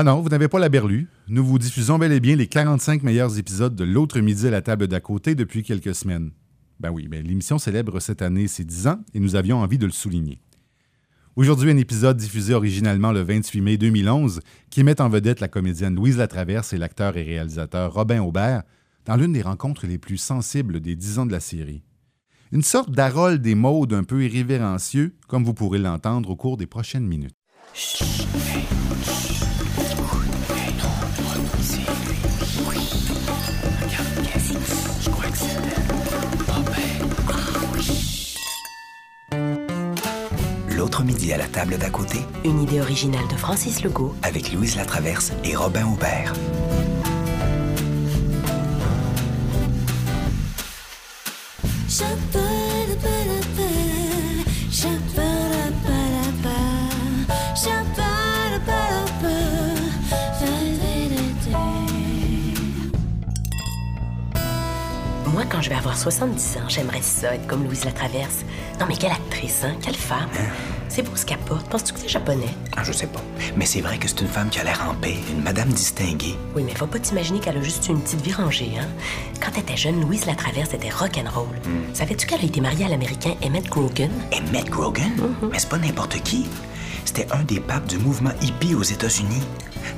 Ah non, vous n'avez pas la berlue. Nous vous diffusons bel et bien les 45 meilleurs épisodes de L'autre midi à la table d'à côté depuis quelques semaines. Ben oui, ben l'émission célèbre cette année ses 10 ans et nous avions envie de le souligner. Aujourd'hui, un épisode diffusé originalement le 28 mai 2011 qui met en vedette la comédienne Louise Latraverse et l'acteur et réalisateur Robin Aubert dans l'une des rencontres les plus sensibles des 10 ans de la série. Une sorte d'Harold des modes un peu irrévérencieux, comme vous pourrez l'entendre au cours des prochaines minutes. L'autre midi à la table d'à côté Une idée originale de Francis Legault. avec Louise Latraverse et Robin Aubert. Quand je vais avoir 70 ans, j'aimerais ça être comme Louise Latraverse. Non, mais quelle actrice, hein? Quelle femme. C'est beau ce qu'elle porte. Penses-tu que c'est japonais? Ah, je sais pas. Mais c'est vrai que c'est une femme qui a l'air en paix, une madame distinguée. Oui, mais faut pas t'imaginer qu'elle a juste une petite vie rangée, hein? Quand elle était jeune, Louise Latraverse était rock'n'roll. Savais-tu qu'elle a été mariée à l'américain Emmett Grogan? Emmett Grogan? Mais c'est pas n'importe qui. C'était un des papes du mouvement hippie aux États-Unis.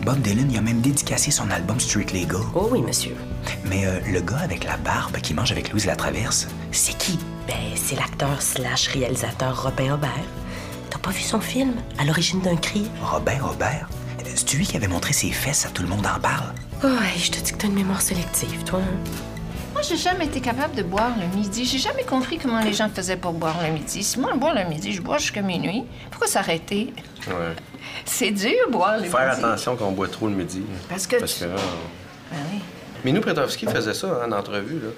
Bob Dylan y a même dédicacé son album Street Legal. Oh oui, monsieur. Mais euh, le gars avec la barbe qui mange avec Louise Latraverse, c'est qui? Ben, c'est l'acteur slash réalisateur Robin Aubert. T'as pas vu son film, À l'origine d'un cri? Robin Robert? C'est lui qui avait montré ses fesses à tout le monde en parle? Oh, hey, je te dis que t'as une mémoire sélective, toi. hein? Moi, j'ai jamais été capable de boire le midi. J'ai jamais compris comment les gens faisaient pour boire le midi. Si moi, je bois le midi, je bois jusqu'à minuit. Pourquoi s'arrêter? Ouais. C'est dur, boire le Faire midi. attention qu'on boit trop le midi. Parce que Parce tu- que là, Ben oui. Minou Pretowski faisait ça hein, en entrevue. Là.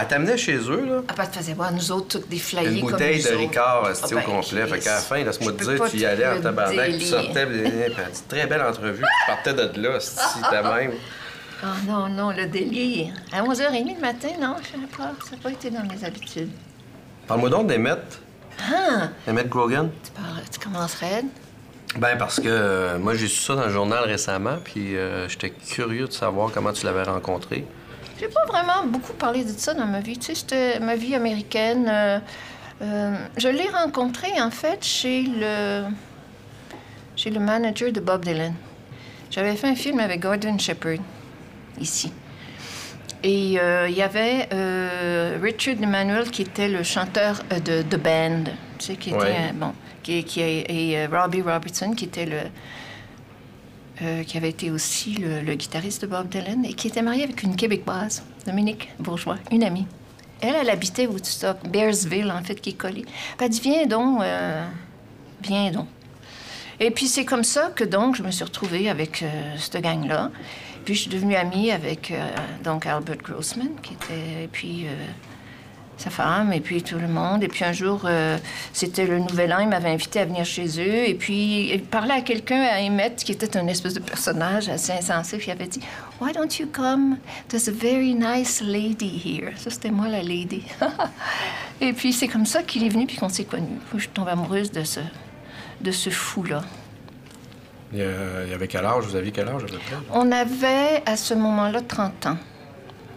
Elle t'amenait chez eux, là. Ah, pas te faisait boire, nous autres, toutes des flyers Une comme bouteille nous de. Ricard Ah, esti, ben, au complet. Fait qu'à la fin, laisse-moi te dire, tu y allais en tabarnak, tu sortais, elle très belle entrevue, tu partais de là, si t'as même. Ah non, non, le délire. À 11h30 le matin, non, je sais pas. Ça n'a pas été dans mes habitudes. Parle-moi donc d'Emmett. Ah! Emmett Grogan. Tu, parles, tu commences raide? Ben, parce que euh, moi, j'ai su ça dans le journal récemment, puis euh, j'étais curieux de savoir comment tu l'avais rencontré. J'ai pas vraiment beaucoup parlé de ça dans ma vie. Tu sais, c'était ma vie américaine. euh, je l'ai rencontré, en fait, chez le... chez le manager de Bob Dylan. J'avais fait un film avec Gordon Shepard, ici. Et euh, il y avait euh, Richard Emmanuel, qui était le chanteur euh, de The Band, tu sais, qui était... Ouais. euh, bon, qui, qui, et euh, Robbie Robertson, qui était le... euh, qui avait été aussi le, le guitariste de Bob Dylan et qui était marié avec une Québécoise, Dominique Bourgeois, une amie. Elle, elle habitait Woodstock, Bearsville, en fait, qui est collée. Elle a dit, viens donc, euh, viens donc. Et puis c'est comme ça que donc je me suis retrouvée avec euh, cette gang-là. Puis je suis devenue amie avec euh, donc Albert Grossman, qui était, et puis euh, sa femme, et puis tout le monde. Et puis un jour, euh, c'était le Nouvel An, il m'avait invité à venir chez eux. Et puis il parlait à quelqu'un, à Emmett, qui était un espèce de personnage assez insensé. Il avait dit, Why don't you come? There's a very nice lady here. Ça, c'était moi, la lady. et puis c'est comme ça qu'il est venu, puis qu'on s'est connus. Je suis tombée amoureuse de ce, de ce fou-là. Il y, avait quel âge? Vous aviez quel âge à peu près? On avait à ce moment-là 30 ans.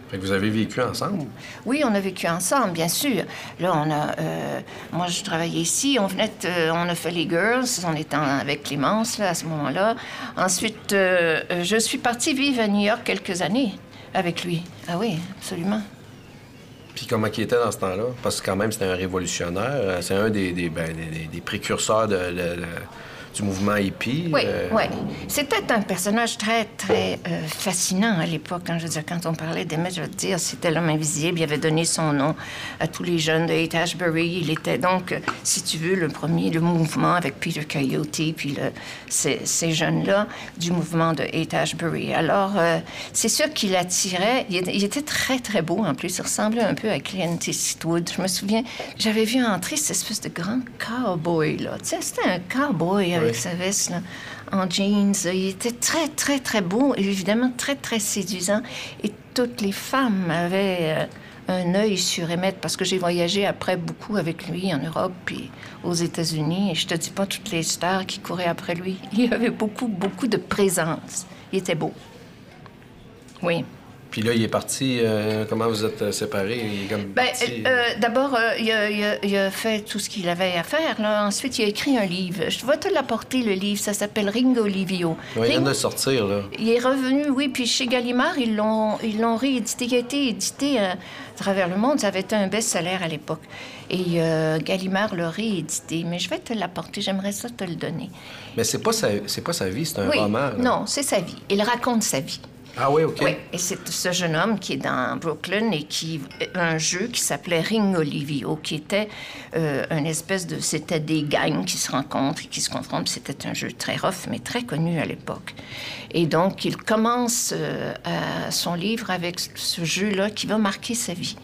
Fait que vous avez vécu ensemble? Oui, on a vécu ensemble, bien sûr. Là, on a. euh, moi, je travaillais ici. On venait. de- euh, on a fait les girls. On était en- avec Clémence là, à ce moment-là. Ensuite, euh, je suis partie vivre à New York quelques années avec lui. Ah oui, absolument. Puis comment il était dans ce temps-là? Parce que quand même, c'était un révolutionnaire. euh, C'est un des, des, ben, précurseurs de, de- de- du mouvement hippie. Oui, euh, oui. C'était un personnage très, très euh, fascinant à l'époque. hein. Je veux dire, quand on parlait d'Emmett, je veux dire, c'était l'homme invisible. Il avait donné son nom à tous les jeunes de Haight-Ashbury. Il était donc, euh, si tu veux, le premier, le mouvement avec Peter Coyote, puis le- ces, ces jeunes-là du mouvement de Haight-Ashbury. Alors, euh, c'est sûr qu'il attirait. Il, était- il était très, très beau en plus. Il ressemblait un peu à Clint Eastwood. Je me souviens, j'avais vu entrer cette espèce de grand cowboy, là. Tu sais, c'était un cowboy avec sa veste, là, en jeans. Il était très, très, très beau et évidemment très, très séduisant. Et toutes les femmes avaient, euh, un œil sur Emmett parce que j'ai voyagé après beaucoup avec lui en Europe puis aux États-Unis. Et je te dis pas toutes les stars qui couraient après lui. Il y avait beaucoup, beaucoup de présence. Il était beau. Oui. Puis là, il est parti. euh, comment vous êtes euh, séparés? Il est comme Ben, parti, euh, D'abord, euh, il, a, il a- il a fait tout ce qu'il avait à faire. Là. Ensuite, il a écrit un livre. Je vais te l'apporter, le livre. Ça s'appelle Ringo Livio. Ouais, il vient Ring- de sortir, là. Il est revenu, oui, puis chez Gallimard, ils l'ont, ils l'ont réédité. Il a été édité à travers le monde. Ça avait été un best-seller à l'époque. Et Gallimard l'a réédité. Mais je vais te l'apporter. J'aimerais ça te le donner. Mais c'est pas, sa... c'est pas sa vie, c'est un oui, roman. là. non, c'est sa vie. Il raconte sa vie. Ah oui, OK. Et c'est ce jeune homme qui est dans Brooklyn et qui un jeu qui s'appelait Ring Olivio, qui était euh, une espèce de c'était des gangs qui se rencontrent et qui se confrontent. C'était un jeu très rough mais très connu à l'époque. Et donc il commence euh, son livre avec ce jeu-là qui va marquer sa vie.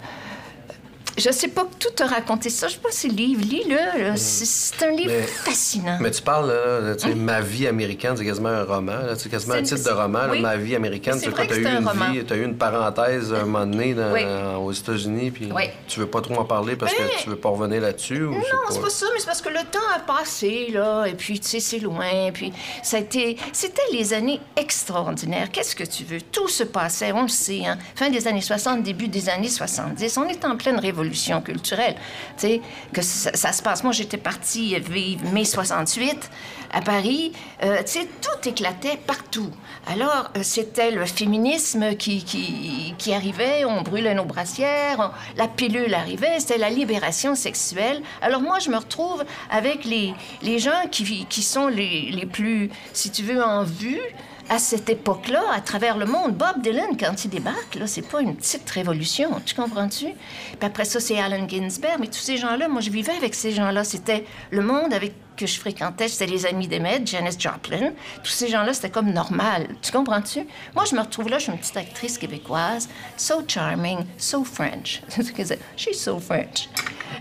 Je sais pas tout te raconter ça. Je sais pas si le livre, lis-le. là. C'est- un livre Mais- fascinant. Mais tu parles, là, tu sais, Ma vie américaine, c'est quasiment un roman. C'est quasiment un Hein? Titre de roman, là. Ma vie américaine. Que t'as eu une roman. vie, t'as eu une parenthèse un moment donné dans- Oui. aux États-Unis, puis Oui. tu veux pas trop en parler parce que tu veux pas revenir là-dessus? Non, c'est pas ça, mais c'est parce que le temps a passé, là, et puis, tu sais, c'est loin, puis ça a été... C'était les années extraordinaires. Qu'est-ce que tu veux? Tout se passait, on le sait, hein. Fin des années 60, début des années 70, on est en pleine révolution culturelle, tu sais, que ça, se passe. Moi, j'étais partie vivre mai 68 à Paris, euh, tu sais, tout éclatait partout. Alors, euh, c'était le féminisme qui, qui, qui arrivait, on brûlait nos brassières, on- la pilule arrivait, c'était la libération sexuelle. Alors moi, je me retrouve avec les, les gens qui, qui sont les, les plus, si tu veux, en vue à cette époque-là, à travers le monde. Bob Dylan, quand il débarque, là, c'est pas une petite révolution, tu comprends-tu? Puis après ça, c'est Allen Ginsberg, mais tous ces gens-là, moi, je vivais avec ces gens-là. C'était le monde avec que je fréquentais, c'était les amis d'Emmett, Janis Joplin. Tous ces gens-là, c'était comme normal. Tu comprends-tu? Moi, je me retrouve là, je suis une petite actrice québécoise, so charming, so French. She's so French.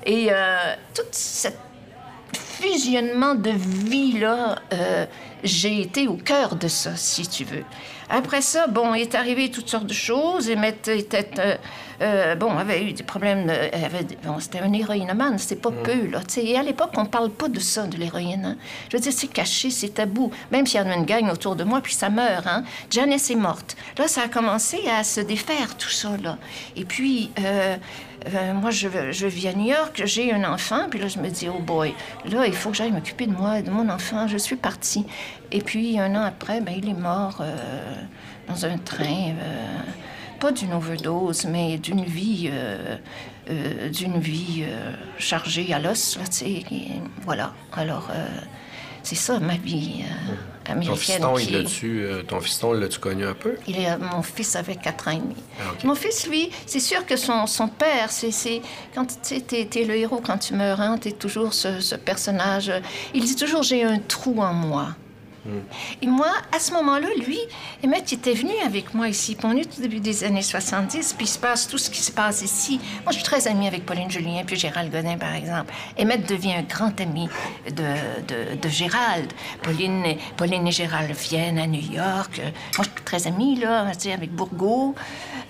Et euh, toute cette fusionnement de vie-là, euh, j'ai été au cœur de ça, si tu veux. Après ça, bon, il est arrivé toutes sortes de choses. Emmett était, euh, euh, bon, avait eu des problèmes. avait, bon, c'était un héroïnomane, c'était pas peu, là. Et à l'époque, on parle pas de ça, de l'héroïne. hein. Je veux dire, c'est caché, c'est tabou. Même s'il y en a une gang autour de moi, puis ça meurt, hein. Janice est morte. Là, ça a commencé à se défaire, tout ça, là. Et puis, euh, moi, je, je vis à New York, j'ai un enfant, puis là, je me dis, oh boy, là, il faut que j'aille m'occuper de moi, de mon enfant. Je suis partie. Et puis, un an après, ben, il est mort euh, dans un train. euh, pas d'une overdose, mais d'une vie, d'une vie chargée à l'os, tu sais. Voilà. Alors, c'est ça, ma vie euh, Ton américaine. fiston, qui il ton fiston, l'as-tu connu un peu? il est, mon fils avait 4 ans et demi. Ah. Mon fils, lui, c'est sûr que son, son père, c'est, c'est quand tu t'es, t'es le héros quand tu meurs, hein, t'es toujours ce, ce personnage. Il dit toujours j'ai un trou en moi. Et moi, à ce moment-là, lui, Emmett il était venu avec moi ici. On est au début des années 70, puis il se passe tout ce qui se passe ici. Moi, je suis très amie avec Pauline Julien, puis Gérald Godin, par exemple. Emmett devient un grand ami de, de, de Gérald. Pauline, et- Pauline et Gérald viennent à New York. Moi, je suis très amie, là, avec Bourgault.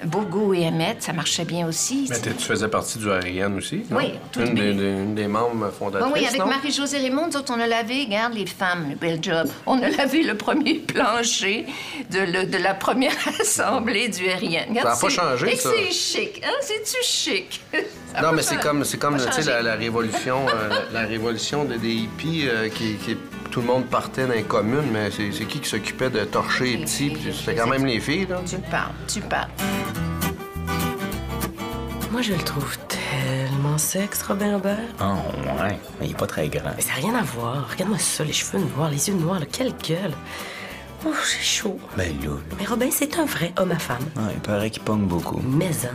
Bourgault et Emmett, ça marchait bien aussi. Mais tu faisais partie du Ariane aussi? non? Oui, tout une, des, des- une des membres fondatrices, oui, avec? Marie-Josée Raymond, nous autres, on a lavé, regarde les femmes, le bel job. On a lavé le premier plancher de, le- de la première assemblée du RIN. Ça a pas changé, et ça. c'est chic, hein? C'est-tu chic? Ça a Non, mais c'est comme, c'est comme tu sais, la, la révolution, euh, la révolution de- des hippies, euh, qui, qui- tout le monde partait dans les communes, mais c'est, c'est qui qui s'occupait de torcher les Les petits? filles, Puis je C'était quand même les filles, là. Tu parles, tu parles. Moi, je le trouve sexe, Robin Robert. Oh, ouais. Mais il est pas très grand. Mais ça n'a rien à voir. Regarde-moi ça, les cheveux noirs, les yeux noirs, là. quelle gueule. Oh, j'ai chaud. Ben, là, Mais Robin, c'est un vrai homme à femme. là, il paraît qu'il pogne beaucoup. Mais hein,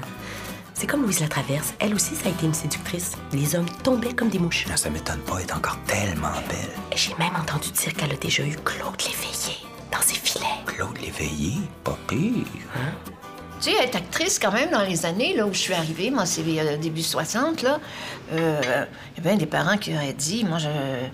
c'est comme Louise Latraverse. Elle aussi, ça a été une séductrice. Les hommes tombaient comme des mouches. Ah, Ça m'étonne pas, elle est encore tellement belle. J'ai même entendu dire qu'elle a déjà eu Claude Léveillé dans ses filets. Claude Léveillé, pas pire. Tu sais, être actrice, quand même, dans les années où je suis arrivée, moi, c'est euh, début 60, là, euh, il y a bien des parents qui auraient dit, moi, je... euh,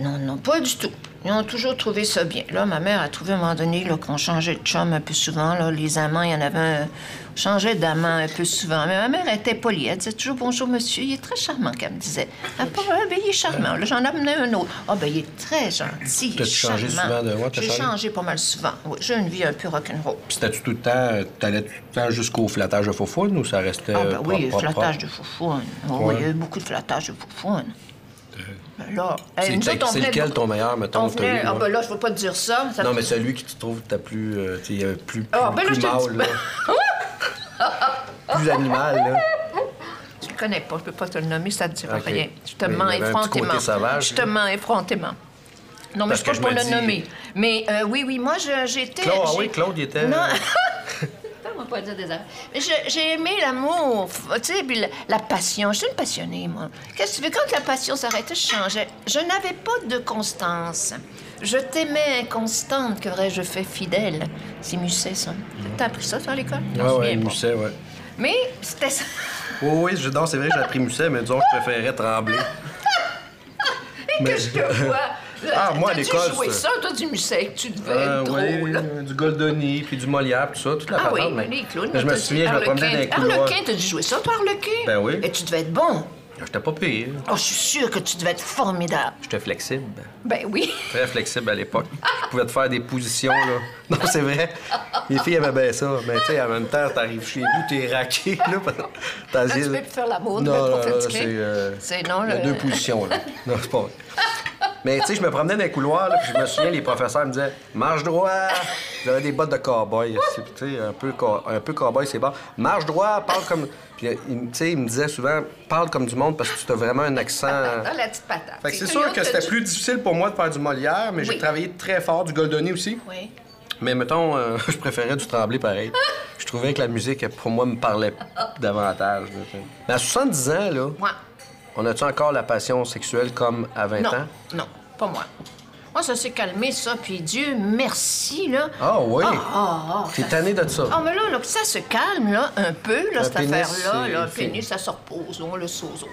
Non, non, pas du tout. Ils ont toujours trouvé ça bien. Là, ma mère a trouvé à un moment donné qu'on changeait de chum un peu souvent. Là, les amants, il y en avait un... On changeait d'amant un peu souvent. Mais ma mère était polie. Elle disait toujours bonjour, monsieur. Il est très charmant, qu'elle me disait. Ah, pas, ah, ben, il est charmant. Là, j'en amenais un autre. Ah, ben, il est très gentil. T'as-tu changé souvent de- t'as J'ai changé? pas mal souvent. Oui, j'ai une vie un peu rock'n'roll. Puis c'était-tu tout le temps, t'allais tout le temps jusqu'au flattage de faufoune ou ça restait. Ah, ben propre, oui, propre, flattage propre? de foufoune. Oh, Ouais. oui, il y a eu beaucoup de flattage de foufoune. Ben là, C'est hey, nous c'est autres, on venait lequel ton meilleur, mettons, on que t'as eu, venait- Ah, ouais? ben là, je veux pas te dire ça. ça- Non, mais celui qui tu trouves ta plus. euh, sais, euh, plus, plus, Ah, ben là, plus je te mâle, dis- là. plus animal, là. Tu le connais pas, je peux pas te le nommer, ça te dira Ok. rien. Je te Mais il mens y avait un petit effrontément. côté sauvage, Je te là. mens effrontément. Non, mais Parce je peux que pas je me le dis- nommer. Mais euh, oui, oui, moi, je- j'étais... Claude, ah j'ai- oui, Claude, il était. Non. On va pas dire des affaires. Mais j'ai aimé l'amour, tu sais, puis la, la passion. Je suis une passionnée, moi. Qu'est-ce que tu veux? Quand la passion s'arrêtait, je changeais. Je n'avais pas de constance. Je t'aimais inconstante, que vrai, je fais fidèle? C'est Musset, ça. T'as appris ça, toi, à l'école? Ah ouais. Musset, ouais. Mais c'était ça. Oui, oui, je, non, c'est vrai, j'ai appris Musset, mais disons, je préférais trembler. Et que je te vois. Ah, moi, à l'école, joué c'est- ça, toi, du Musset, tu devais Euh, être oui, drôle. euh, du Goldoni, puis du Molière, tout ça, toute la Ah oui, patente, mais les clowns. je me souviens, dit je me promenais dans les Harlequin. t'as dû jouer ça, toi, Harlequin? Ben oui. Et tu devais être bon? J'étais pas payé. Oh, je suis sûre que tu devais être formidable. J'étais flexible. Ben oui. Très flexible à l'époque. Je pouvais te faire des positions, là. Non, c'est vrai. Les filles aimaient bien ça. Mais tu sais, en même temps, t'arrives chez vous, t'es raqué, là. T'as Là, tu peux plus faire l'amour, tu non, fatigué. c'est... euh, C'est non, Il y a deux positions, là. Non, c'est pas vrai. Mais tu sais, je me promenais dans les couloirs, là, puis je me souviens, les professeurs me disaient « Marche droit! » J'avais des bottes de cow-boy, tu sais, un peu, cow- un peu cow-boy, c'est bon. « Marche droit, parle comme... » Puis, euh, tu sais, il me disait souvent « Parle comme du monde parce que tu as vraiment un accent... » Ah, la petite patate. Fait que c'est sûr que c'était plus difficile pour moi de faire du Molière, mais j'ai travaillé très fort, du Goldoni aussi. Oui. Mais mettons, euh, je préférais du Tremblay pareil. je trouvais que la musique, pour moi, me parlait davantage. là. Mais à 70 ans, là, Moi. On a-tu encore la passion sexuelle comme à 20 Non, ans? non, pas moi. Moi, ça s'est calmé, ça, puis Dieu merci, là. Ah oui? Ah, ah, ah. T'es tanné de ça? Ah, mais là, là, ça se calme, là, un peu, là, Un cette affaire-là. Là, le pénis, ça se repose, on le sozo.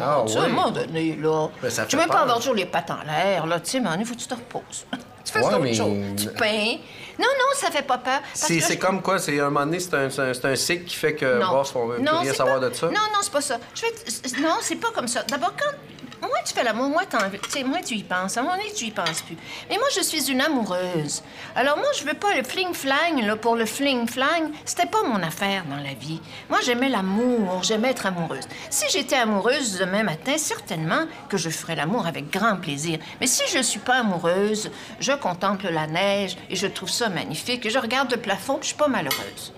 Ah, tu sais, à un oui? moment donné, là. Ben, ça tu veux pas peur. avoir toujours les pattes en l'air, là. Tu sais, mais il faut que tu te reposes. tu fais Ouais, autre mais- chose. Tu peins. Non, non, ça fait pas peur. C'est je- comme quoi? C'est un moment donné, c'est un, un, un cycle qui fait que, boss, on veut plus rien savoir pas- de ça? Non, non, c'est pas ça. Je vais Non, c'est pas comme ça. D'abord, quand. Moi, tu fais l'amour, moi, tu moi, tu y penses. À un moment donné, tu y penses plus. Mais moi, je suis une amoureuse. Alors, moi, je veux pas le fling-flang, pour le fling-flang. C'était pas mon affaire dans la vie. Moi, j'aimais l'amour, j'aimais être amoureuse. Si j'étais amoureuse demain matin, certainement que je ferais l'amour avec grand plaisir. Mais si je suis pas amoureuse, je contemple la neige et je trouve ça magnifique. Et je regarde le plafond, je suis pas malheureuse.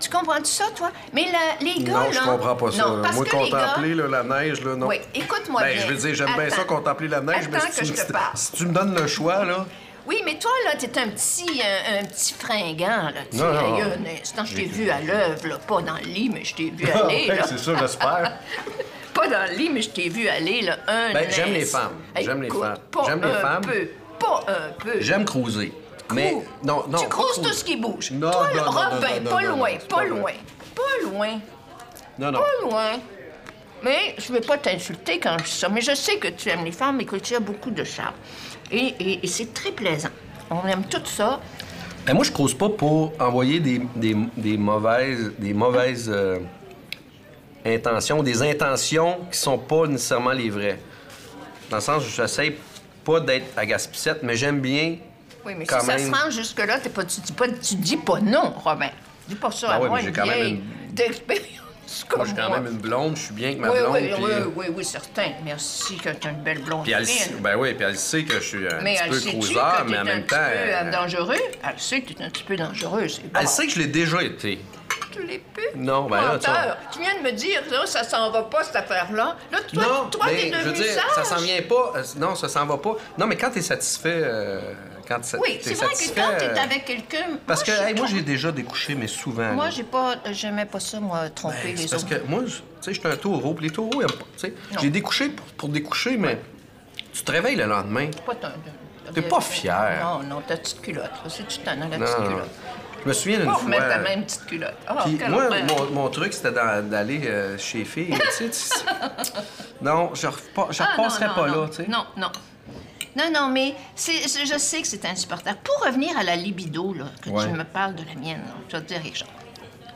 Tu comprends-tu ça, toi? Mais la- les gars, Non, là... je comprends pas ça. Non, parce Moi, que les contempler gars... là, la neige, là, non. Oui, écoute-moi Ben, bien. je veux dire, j'aime bien ça, contempler la neige, mais si que tu, je te me- parle. si tu me donnes le choix, là... Oui, mais toi, là, t'es un petit, un, un petit fringant, là. Tu Non, non. il y a un instant, je t'ai vu à l'œuvre, là. Pas dans le lit, mais je t'ai vu Ah, aller, là. c'est ça, j'espère. Pas dans le lit, mais je t'ai vu aller, là. Un Ben, j'aime les femmes. J'aime les femmes. Pas J'aime les un femmes. peu. Pas un peu. J'aime cruiser. Mais, non, non. Tu pas creuses tout ce qui bouge. Non, Toi, non, le non, non, Robin, non, pas loin, pas loin. Pas loin. Non, non. Pas loin. Mais je ne veux pas t'insulter quand je dis ça, mais je sais que tu aimes les femmes et que tu as beaucoup de charme. Et, et- et c'est très plaisant. On aime tout ça. Ben, moi, je crouse pas pour envoyer des, des, des mauvaises, des mauvaises euh, intentions, des intentions qui sont pas nécessairement les vraies. Dans le sens où j'essaie pas d'être à gaspissette, mais j'aime bien. Oui, mais quand si ça se rend jusque-là, t'es pas, tu, dis pas, tu dis pas non, Robin. Dis pas ça Ben à oui, moi, mais une quand même vieille une- d'expérience comme Moi, j'ai quand même une blonde, je suis bien avec ma Oui, blonde. oui, oui, oui, oui, certain. Merci que tu as une belle blonde puis elle, fine. ben oui, puis elle sait que je suis un mais petit elle peu que mais en même temps. euh, euh, dangereux? Elle sait que tu es un petit peu dangereux, bon. elle sait que je l'ai déjà été. Tu l'es plus? Non, ben là. Tu viens de me dire, là, ça s'en va pas, cette affaire-là. Là, toi, non, toi je veux dire, ça s'en vient pas. euh, non, ça s'en va pas. Non, mais quand t'es satisfait, euh, quand Oui, c'est vrai que quand t'es euh, avec quelqu'un... Parce que, je hey, moi, j'ai déjà découché, mais souvent. Moi, j'ai pas... J'aimais pas ça, moi, tromper Ben, les c'est parce autres. que moi, je- tu sais, je suis un taureau, puis les taureaux, tu. J'ai découché pour, pour découcher, mais tu te réveilles le lendemain. T'es pas fier. Non, non, ta petite culotte. tu t'en as la Non, petite culotte. Je me souviens d'une fois. remettre ta même petite culotte. Ah, Puis moi, mon, mon truc, c'était d'aller euh, chez filles. tu sais, tu non, je ne Ah, non, repasserais non, pas non. là, tu sais. Non, non. Non, non, mais c'est- je sais que c'est insupportable. Pour revenir à la libido, là, que Ouais. tu me parles de la mienne, là, je vais te dire quelque chose.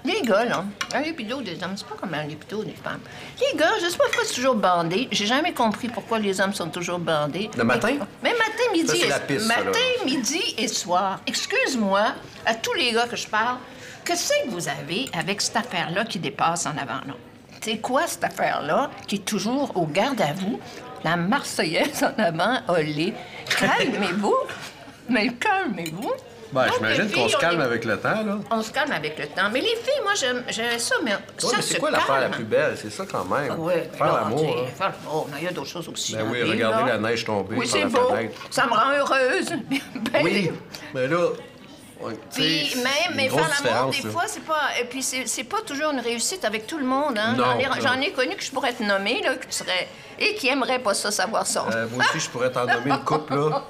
Les gars, là, la libido des hommes, c'est pas comme la libido des femmes. Les gars, je sais pas pourquoi c'est toujours bandé. J'ai jamais compris pourquoi les hommes sont toujours bandés. Le matin? Mais matin, midi, Ça, et... la piste, ça, matin, midi et soir. Excuse-moi, à tous les gars que je parle, que c'est que vous avez avec cette affaire-là qui dépasse en avant là? C'est quoi cette affaire-là qui est toujours au garde à vous? La Marseillaise en avant, olé. Calmez-vous. Mais calmez-vous. Ben, j'imagine qu'on se calme est- avec le temps, là. On se calme avec le temps. Mais les filles, moi, j'aime ça, mais Ouais, ça mais c'est quoi l'affaire la plus belle? C'est ça quand même. Ah ben Faire là, l'amour, là. Faire l'amour, mais il y a d'autres choses aussi. Ben oui, regardez la neige tomber Oui, c'est beau. Ça me rend heureuse. Ben, Oui, mais là... ouais, Puis même, mais faire l'amour, des là. fois, c'est pas. Et puis c'est pas toujours une réussite avec tout le monde. Hein? J'en ai, connu que je pourrais te nommer, là, serait. Et qui aimerait pas ça savoir ça. Euh, moi aussi, je pourrais t'en nommer une couple, là,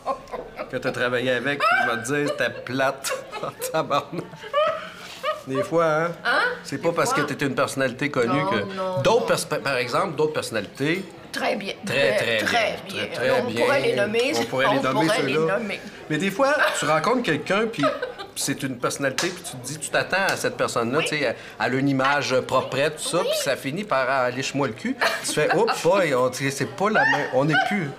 que t'as travaillé avec, puis je vais te dire, c'était plate. Tabarnak. Des fois, hein? C'est pas parce que t'étais une personnalité connue Non, que... D'autres, pers- par exemple, d'autres personnalités, Très bien. très, très, bien. Très bien. Très on bien. pourrait les nommer. On pourrait les nommer, pourrait les nommer. Mais des fois, tu rencontres quelqu'un, puis c'est une personnalité, puis tu te dis, tu t'attends à cette personne-là, tu sais, elle a une image propre, tout ça, puis ça finit par aller moi le cul. Tu fais, oups, boy, c'est pas la même. On n'est plus.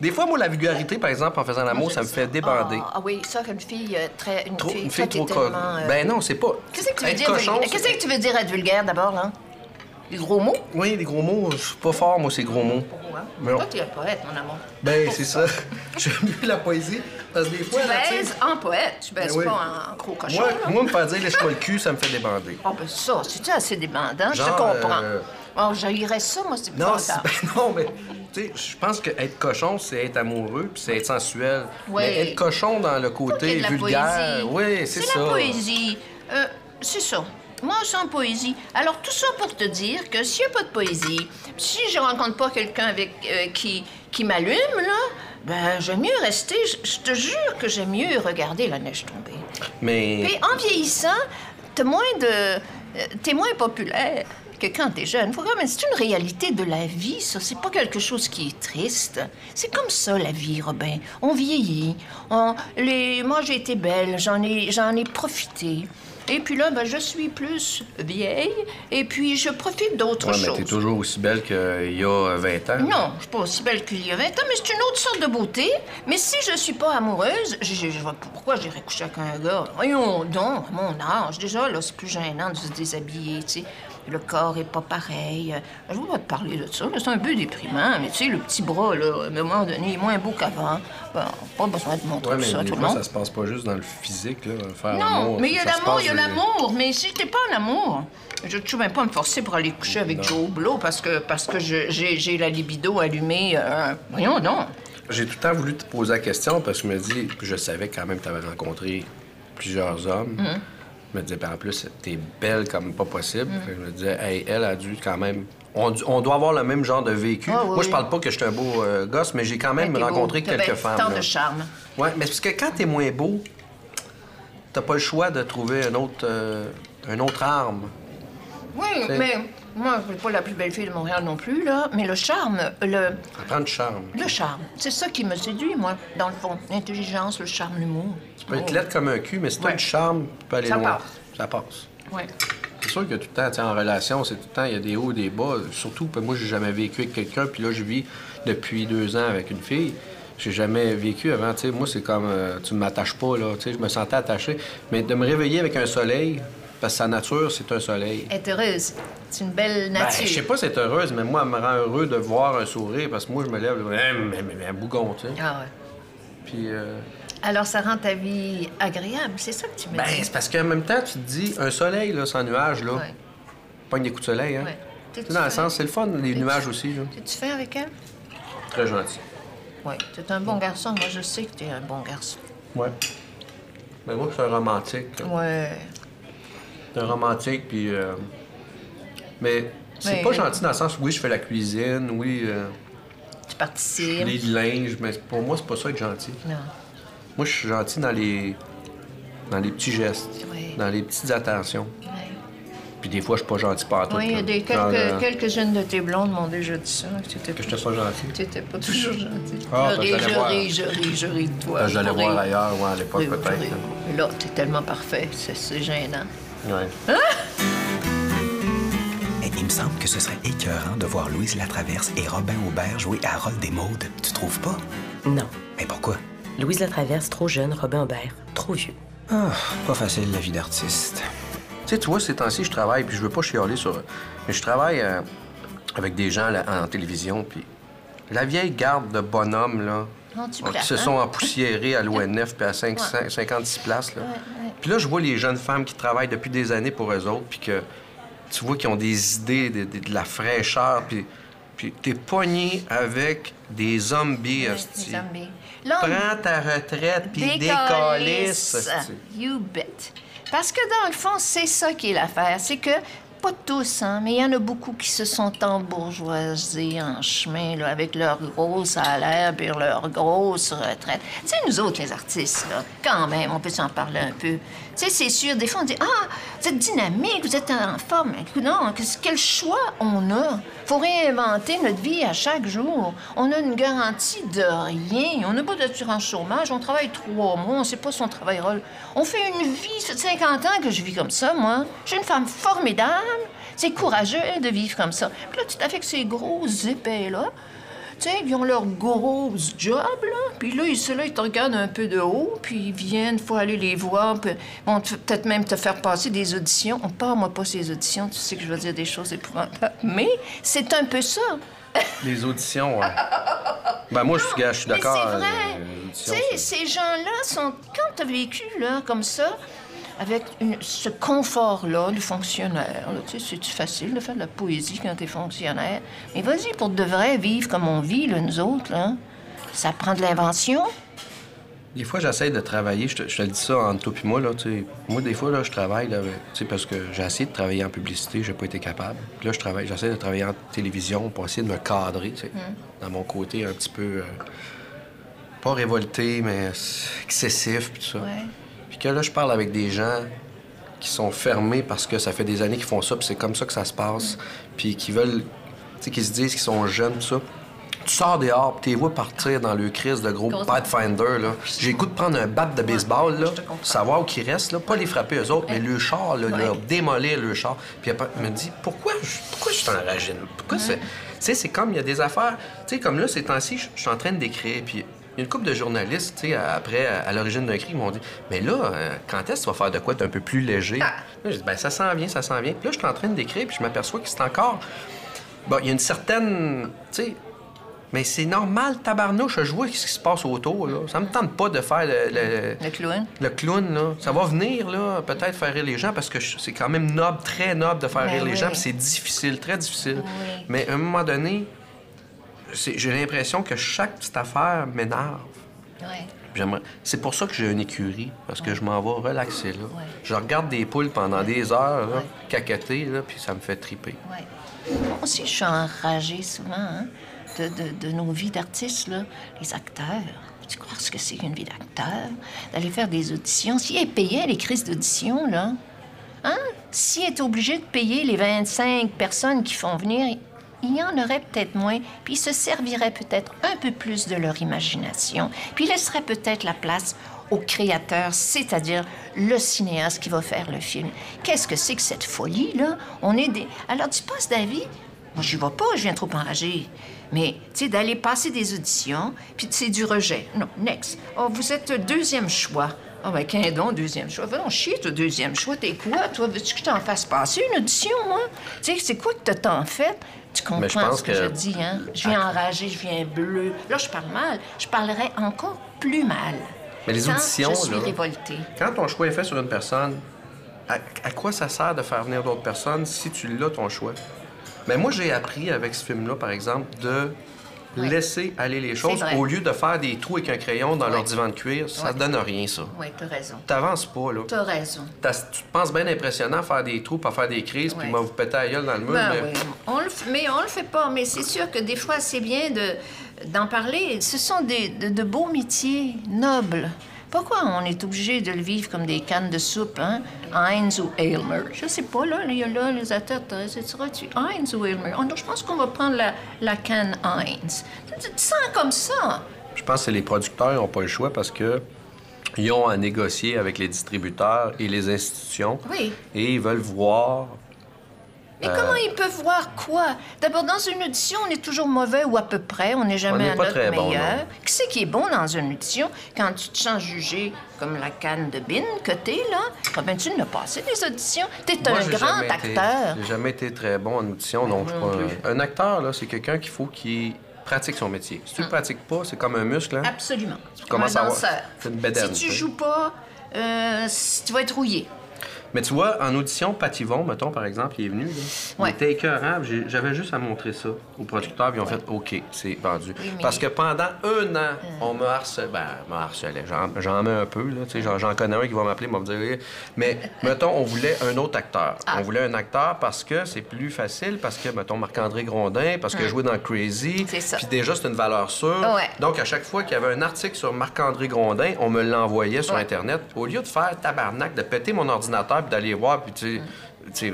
Des fois, moi, la vulgarité, par exemple, en faisant l'amour, ça me fait débander. Ah, ah oui, ça, qu'une fille euh, très. Une Trop- fille, une fille trop euh, Ben non, c'est pas. Qu'est-ce que tu veux dire cochon? Qu'est-ce que tu veux dire être vulgaire d'abord, là? Des gros mots? Oui, les gros mots, je suis pas fort, moi, ces gros mots. Pourquoi? Mais. Toi, tu es un poète, mon amour. Ben, c'est ça. J'aime mieux la poésie. Parce que des Tu fois, tu baises en poète, tu baises Ben oui. pas en gros cochon. Moi, là. moi, me faire dire laisse-moi le cul, ça me fait débander. Ah, ben ça, c'est-tu assez débandant? je te comprends. euh, Oh, j'haïrais ça, moi, c'est Non, c'est- ben non, mais tu sais, je pense que être cochon, c'est être amoureux, puis c'est être sensuel. Mais être cochon dans le côté vulgaire, oui, c'est ça. la poésie. Euh, c'est ça. Moi, sans poésie. Alors, tout ça pour te dire que s'il n'y a pas de poésie, si je rencontre pas quelqu'un avec euh, qui, qui m'allume, là, ben, j'aime mieux rester. Je, te jure que j'aime mieux regarder la neige tomber. Mais Puis en vieillissant, t'es moins de. euh, T'es moins populaire que quand t'es jeune. Faut quand même- C'est une réalité de la vie, ça. C'est pas quelque chose qui est triste. C'est comme ça, la vie, Robin. On vieillit. On... Les... Moi, j'ai été belle. J'en ai... J'en ai profité. Et puis là, ben, je suis plus vieille. Et puis, je profite d'autres Ouais, mais choses. t'es toujours aussi belle qu'il y a 20 ans. Non, je suis pas aussi belle qu'il y a 20 ans, mais c'est une autre sorte de beauté. Mais si je suis pas amoureuse, je, je- je pourquoi j'irais coucher avec un gars? Voyons donc, à mon âge. Déjà, là, c'est plus gênant de se déshabiller, tu sais. Le corps est pas pareil. Euh, Je pas te parler de ça, c'est un peu déprimant. Mais tu sais, le petit bras, là, à un moment donné, il est moins beau qu'avant. Ben, pas besoin de montrer Ouais, mais ça à tout le monde. ça se passe pas juste dans le physique, là, faire Non, mais il y a l'amour, il y a de- l'amour. Mais si t'es pas en amour, je ne même pas me forcer pour aller coucher avec Joe Blow parce que, parce que j'ai la libido allumée. euh, voyons donc. J'ai tout le temps voulu te poser la question parce que je me dis, je savais quand même que tu avais rencontré plusieurs hommes. Mm-hmm. Je me disais, puis en plus, t'es belle comme pas possible. Je me disais, hey, elle a dû quand même. On, doit avoir le même genre de vécu. Ah, oui, Moi, je oui. parle pas que je suis un beau euh, gosse, mais j'ai quand même beau, rencontré quelques bien femmes. Tant de charme. Ouais, mais parce que quand t'es moins beau, t'as pas le choix de trouver un autre, euh, un autre arme. Oui, mais moi, je suis pas la plus belle fille de Montréal non plus, là. Mais le charme, le, Ça prend du charme. le charme, c'est ça qui me séduit, moi, dans le fond. L'intelligence, le charme, l'humour. Tu peux être laide comme un cul, mais si t'as Ouais. du charme, tu peux aller Ça loin. passe. Ça passe. Oui. C'est sûr que tout le temps, en relation, c'est tout le temps, il y a des hauts et des bas. Surtout, que moi, j'ai jamais vécu avec quelqu'un, puis là, je vis depuis deux ans avec une fille. J'ai jamais vécu avant, tu sais. Moi, c'est comme, euh, tu ne m'attaches pas, là, tu sais, je me sentais attaché. Mais de me réveiller avec un soleil, parce que sa nature, c'est un soleil. Être heureuse, c'est une belle Ben, nature. je sais pas si c'est heureuse, mais moi, elle me rend heureux de voir un sourire, parce que moi, je me lève, mais, mais- mais un bougon, tu sais. Ah ouais. Puis, euh, Alors, ça rend ta vie agréable, c'est ça que tu me ben, dis? c'est parce qu'en même temps, tu te dis, un soleil, là, sans nuage, là, Ouais. pogne des coups de soleil, hein. Ouais. Tu sais, dans le sens, c'est le fun, les nuages aussi, là. T'es-tu fin avec elle? Très gentil. Oui. T'es un bon garçon. Moi, je sais que t'es un bon garçon. Ouais. Mais moi, je suis un romantique. Ouais. Suis un romantique, puis. euh, Mais c'est Mais- pas gentil dans le sens, oui, je fais la cuisine, oui, euh, Tu participes. lis de linge, mais pour moi, c'est pas ça être gentil. Non. Moi, je suis gentil dans les. dans les petits gestes, dans les petites attentions. Puis des fois, je suis pas gentil pas tout. Oui, il y a des, quelques, euh, quelques-jeunes de tes blondes m'ont déjà dit ça, que tu Que j'étais pas gentil. n'étais pas toujours gentil. Ah, je ben, ris, j'allais je voir. ris, je ris, je ris de toi. Ben, J'allais voir ailleurs, ouais, à l'époque, peut-être. Là, t'es tellement parfait, c'est c'est gênant. Ouais. Il me semble que ce serait écœurant de voir Louise Latraverse et Robin Aubert jouer Harold et Maude. Tu trouves pas? Non. Mais pourquoi? Louise Latraverse, trop jeune, Robin Aubert, trop vieux. Ah, pas facile, la vie d'artiste. Tu sais, tu vois, ces temps-ci, je travaille, puis je veux pas chialer sur... Mais je travaille euh, avec des gens là, en télévision, puis la vieille garde de bonhommes, là, Non, tu qui se hein? sont empoussiérés à l'ONF puis à 5, 56 places, là. Puis là, je vois les jeunes femmes qui travaillent depuis des années pour eux autres, puis que tu vois qu'ils ont des idées, de, de- de la fraîcheur, puis... Puis t'es pogné avec des zombies, hostie. Zombies. Prends ta retraite, puis Décalisse. You bet. Parce que dans le fond, c'est ça qui est l'affaire. C'est que, pas tous, hein, mais il y en a beaucoup qui se sont embourgeoisés en chemin, là, avec leur gros salaire et leur grosse retraite. Tu sais, nous autres, les artistes, quand même, on peut s'en parler un peu. C'est sûr, des fois, on dit Ah, vous êtes dynamique, vous êtes en forme. Non, quel choix on a? faut réinventer notre vie à chaque jour. On a une garantie de rien. On n'a pas d'assurance chômage. On travaille trois mois. On ne sait pas si on travaillera. On fait une vie. Ça fait 50 ans que je vis comme ça, moi. J'ai une femme formidable. C'est courageux de vivre comme ça. Puis là, tu que ces gros épais-là, tu sais, ils ont leur gros job, là. Puis là, ils, ceux-là, ils te regardent un peu de haut, puis ils viennent, faut aller les voir, puis te- peut-être même te faire passer des auditions. On parle, moi, pas ces auditions, tu sais que je veux dire des choses épouvantables. Mais c'est un peu ça. Les auditions, ouais. ben moi, je suis, gars, je suis d'accord. c'est vrai. euh, les tu sais, ces gens-là sont... Quand t'as vécu, là, comme ça, avec une- ce confort-là du fonctionnaire, là, tu sais, c'est facile de faire de la poésie quand t'es fonctionnaire? Mais vas-y, pour de vrai, vivre comme on vit, là, nous autres, là, ça prend de l'invention. Des fois, j'essaie de travailler, je te, je te le dis ça entre toi et moi, là, tu sais. Moi, des fois, là, je travaille, là, tu sais, parce que j'ai essayé de travailler en publicité, j'ai pas été capable. Puis là, je travaille, j'essaie de travailler en télévision pour essayer de me cadrer, tu sais, dans mon côté un petit peu, euh, pas révolté, mais excessif, puis tout ça. Ouais. Que là, je parle avec des gens qui sont fermés parce que ça fait des années qu'ils font ça, puis c'est comme ça que ça se passe, puis qui veulent, tu sais, qui se disent qu'ils sont jeunes, tout ça. Tu sors dehors, puis tu les vois partir dans le crise de gros Pathfinder, là. J'ai goût de prendre un bat de baseball, là, savoir où ils restent, là, pas les frapper eux autres, mais le char, là, leur démolir le char. Puis après, me dit, pourquoi je, pourquoi je suis enragé? Pourquoi c'est... Tu sais, c'est comme, il y a des affaires... Tu sais, comme là, ces temps-ci, je je suis en train d'écrire, puis... Il y a une couple de journalistes, tu sais, après, à, à l'origine d'un cri, ils m'ont dit Mais là, euh, quand est-ce que tu vas faire de quoi d'un peu plus léger? Là, j'ai dit Ben, ça s'en vient, ça s'en vient. Puis là, je suis en train d'écrire, puis je m'aperçois que c'est encore. Bon, il y a une certaine. Tu sais. Mais c'est normal, tabarnouche, je vois ce qui se passe autour, là. Ça me tente pas de faire le. le- Le clown. le clown, là, ça va venir, là, peut-être faire rire les gens, parce que c'est quand même noble, très noble de faire Ben rire les gens, puis c'est difficile, très difficile. Oui. Mais à un moment donné, j'ai l'impression que chaque petite affaire m'énerve. Ouais. C'est pour ça que j'ai une écurie, parce que je m'en vais relaxer là. Ouais. Je regarde des poules pendant des heures, là, caqueter, là, puis ça me fait triper. Moi aussi, je suis enragée souvent hein, de, de- de nos vies d'artistes, là. Les acteurs. Tu crois ce que c'est qu'une vie d'acteur? D'aller faire des auditions. S'ils est payé les crises d'audition, là, hein? S'ils est obligé de payer les 25 personnes qui font venir, il y en aurait peut-être moins, puis ils se serviraient peut-être un peu plus de leur imagination, puis laisseraient peut-être la place au créateur, c'est-à-dire le cinéaste qui va faire le film. Qu'est-ce que c'est que cette folie, là? On est des... Alors, tu passes, David? Moi, je vais pas, je viens trop enragée. Mais, tu sais, d'aller passer des auditions, puis c'est du rejet. Non, next. Oh, vous êtes deuxième choix. Ah, ben, qu'un don, deuxième choix. Va donc chier, toi, deuxième choix. T'es quoi, toi? Veux-tu que je t'en fasse passer une audition, moi? Tu sais, c'est quoi que t'as tant fait? Tu comprends Mais je pense ce que, que- je dis, hein? Je viens enragée, je viens bleu. Là, je parle mal. Je parlerai encore plus mal. Mais les Quand auditions, je suis là- révoltée. Quand ton choix est fait sur une personne, à, à quoi ça sert de faire venir d'autres personnes si tu l'as, ton choix? Mais moi, j'ai appris avec ce film-là, par exemple, de Oui. laisser aller les choses au lieu de faire des trous avec un crayon dans leur divan de cuir. Ça Ouais. donne rien, ça. Oui, t'as raison. T'avances pas, là. T'as raison. Tu te penses bien impressionnant faire des trous, pas faire des crises, puis moi, vous péter la gueule dans le mur. Ben mais... oui. On le f- mais on le fait pas. Mais c'est sûr que des fois, c'est bien de, d'en parler. Ce sont des, de, de beaux métiers nobles. Pourquoi on est obligé de le vivre comme des cannes de soupe, hein? Heinz ou Aylmer? Je sais pas, là, il y a là, les athlètes, euh, c'est tu Heinz ou Aylmer? Oh, non, je pense qu'on va prendre la, la canne Heinz. Tu te sens comme ça. Je pense que les producteurs n'ont pas le choix parce que ils ont à négocier avec les distributeurs et les institutions. Oui. Et ils veulent voir Mais comment ils peuvent voir quoi? D'abord, dans une audition, on est toujours mauvais ou à peu près. On n'est jamais On n'est à pas notre très bon, meilleur. non. qui c'est qui est bon dans une audition? Quand tu te sens jugé comme la canne de bin que t'es, là? Ah ben, tu n'as pas passé des auditions. T'es Moi, un grand acteur. J'ai jamais été très bon en audition, donc je pas un- acteur là, c'est quelqu'un qu'il faut qu'il pratique son métier. Si tu le pratiques pas, c'est comme un muscle. Hein? Absolument. Tu Comme commences un à avoir- c'est une bédaine, Si tu joues pas, euh, tu vas être rouillé. Mais tu vois, en audition, Pativon, mettons, par exemple, il est venu. Là, Ouais. Il était écœurant. J'avais juste à montrer ça aux producteurs, ils ont fait OK, c'est vendu. Oui, mais- Parce que pendant un an, on me harcelait. Ben, me harcelait. J'en- mets un peu, j'en- connais un qui va m'appeler, me dire. Mais, mettons, on voulait un autre acteur. Ah. On voulait un acteur parce que c'est plus facile, parce que, mettons, Marc-André Grondin, parce qu'il a joué dans Crazy. C'est ça. Puis déjà, c'est une valeur sûre. Ouais. Donc, à chaque fois qu'il y avait un article sur Marc-André Grondin, on me l'envoyait sur. Internet. Au lieu de faire tabarnak, de péter mon ordinateur puis d'aller voir, puis tu sais,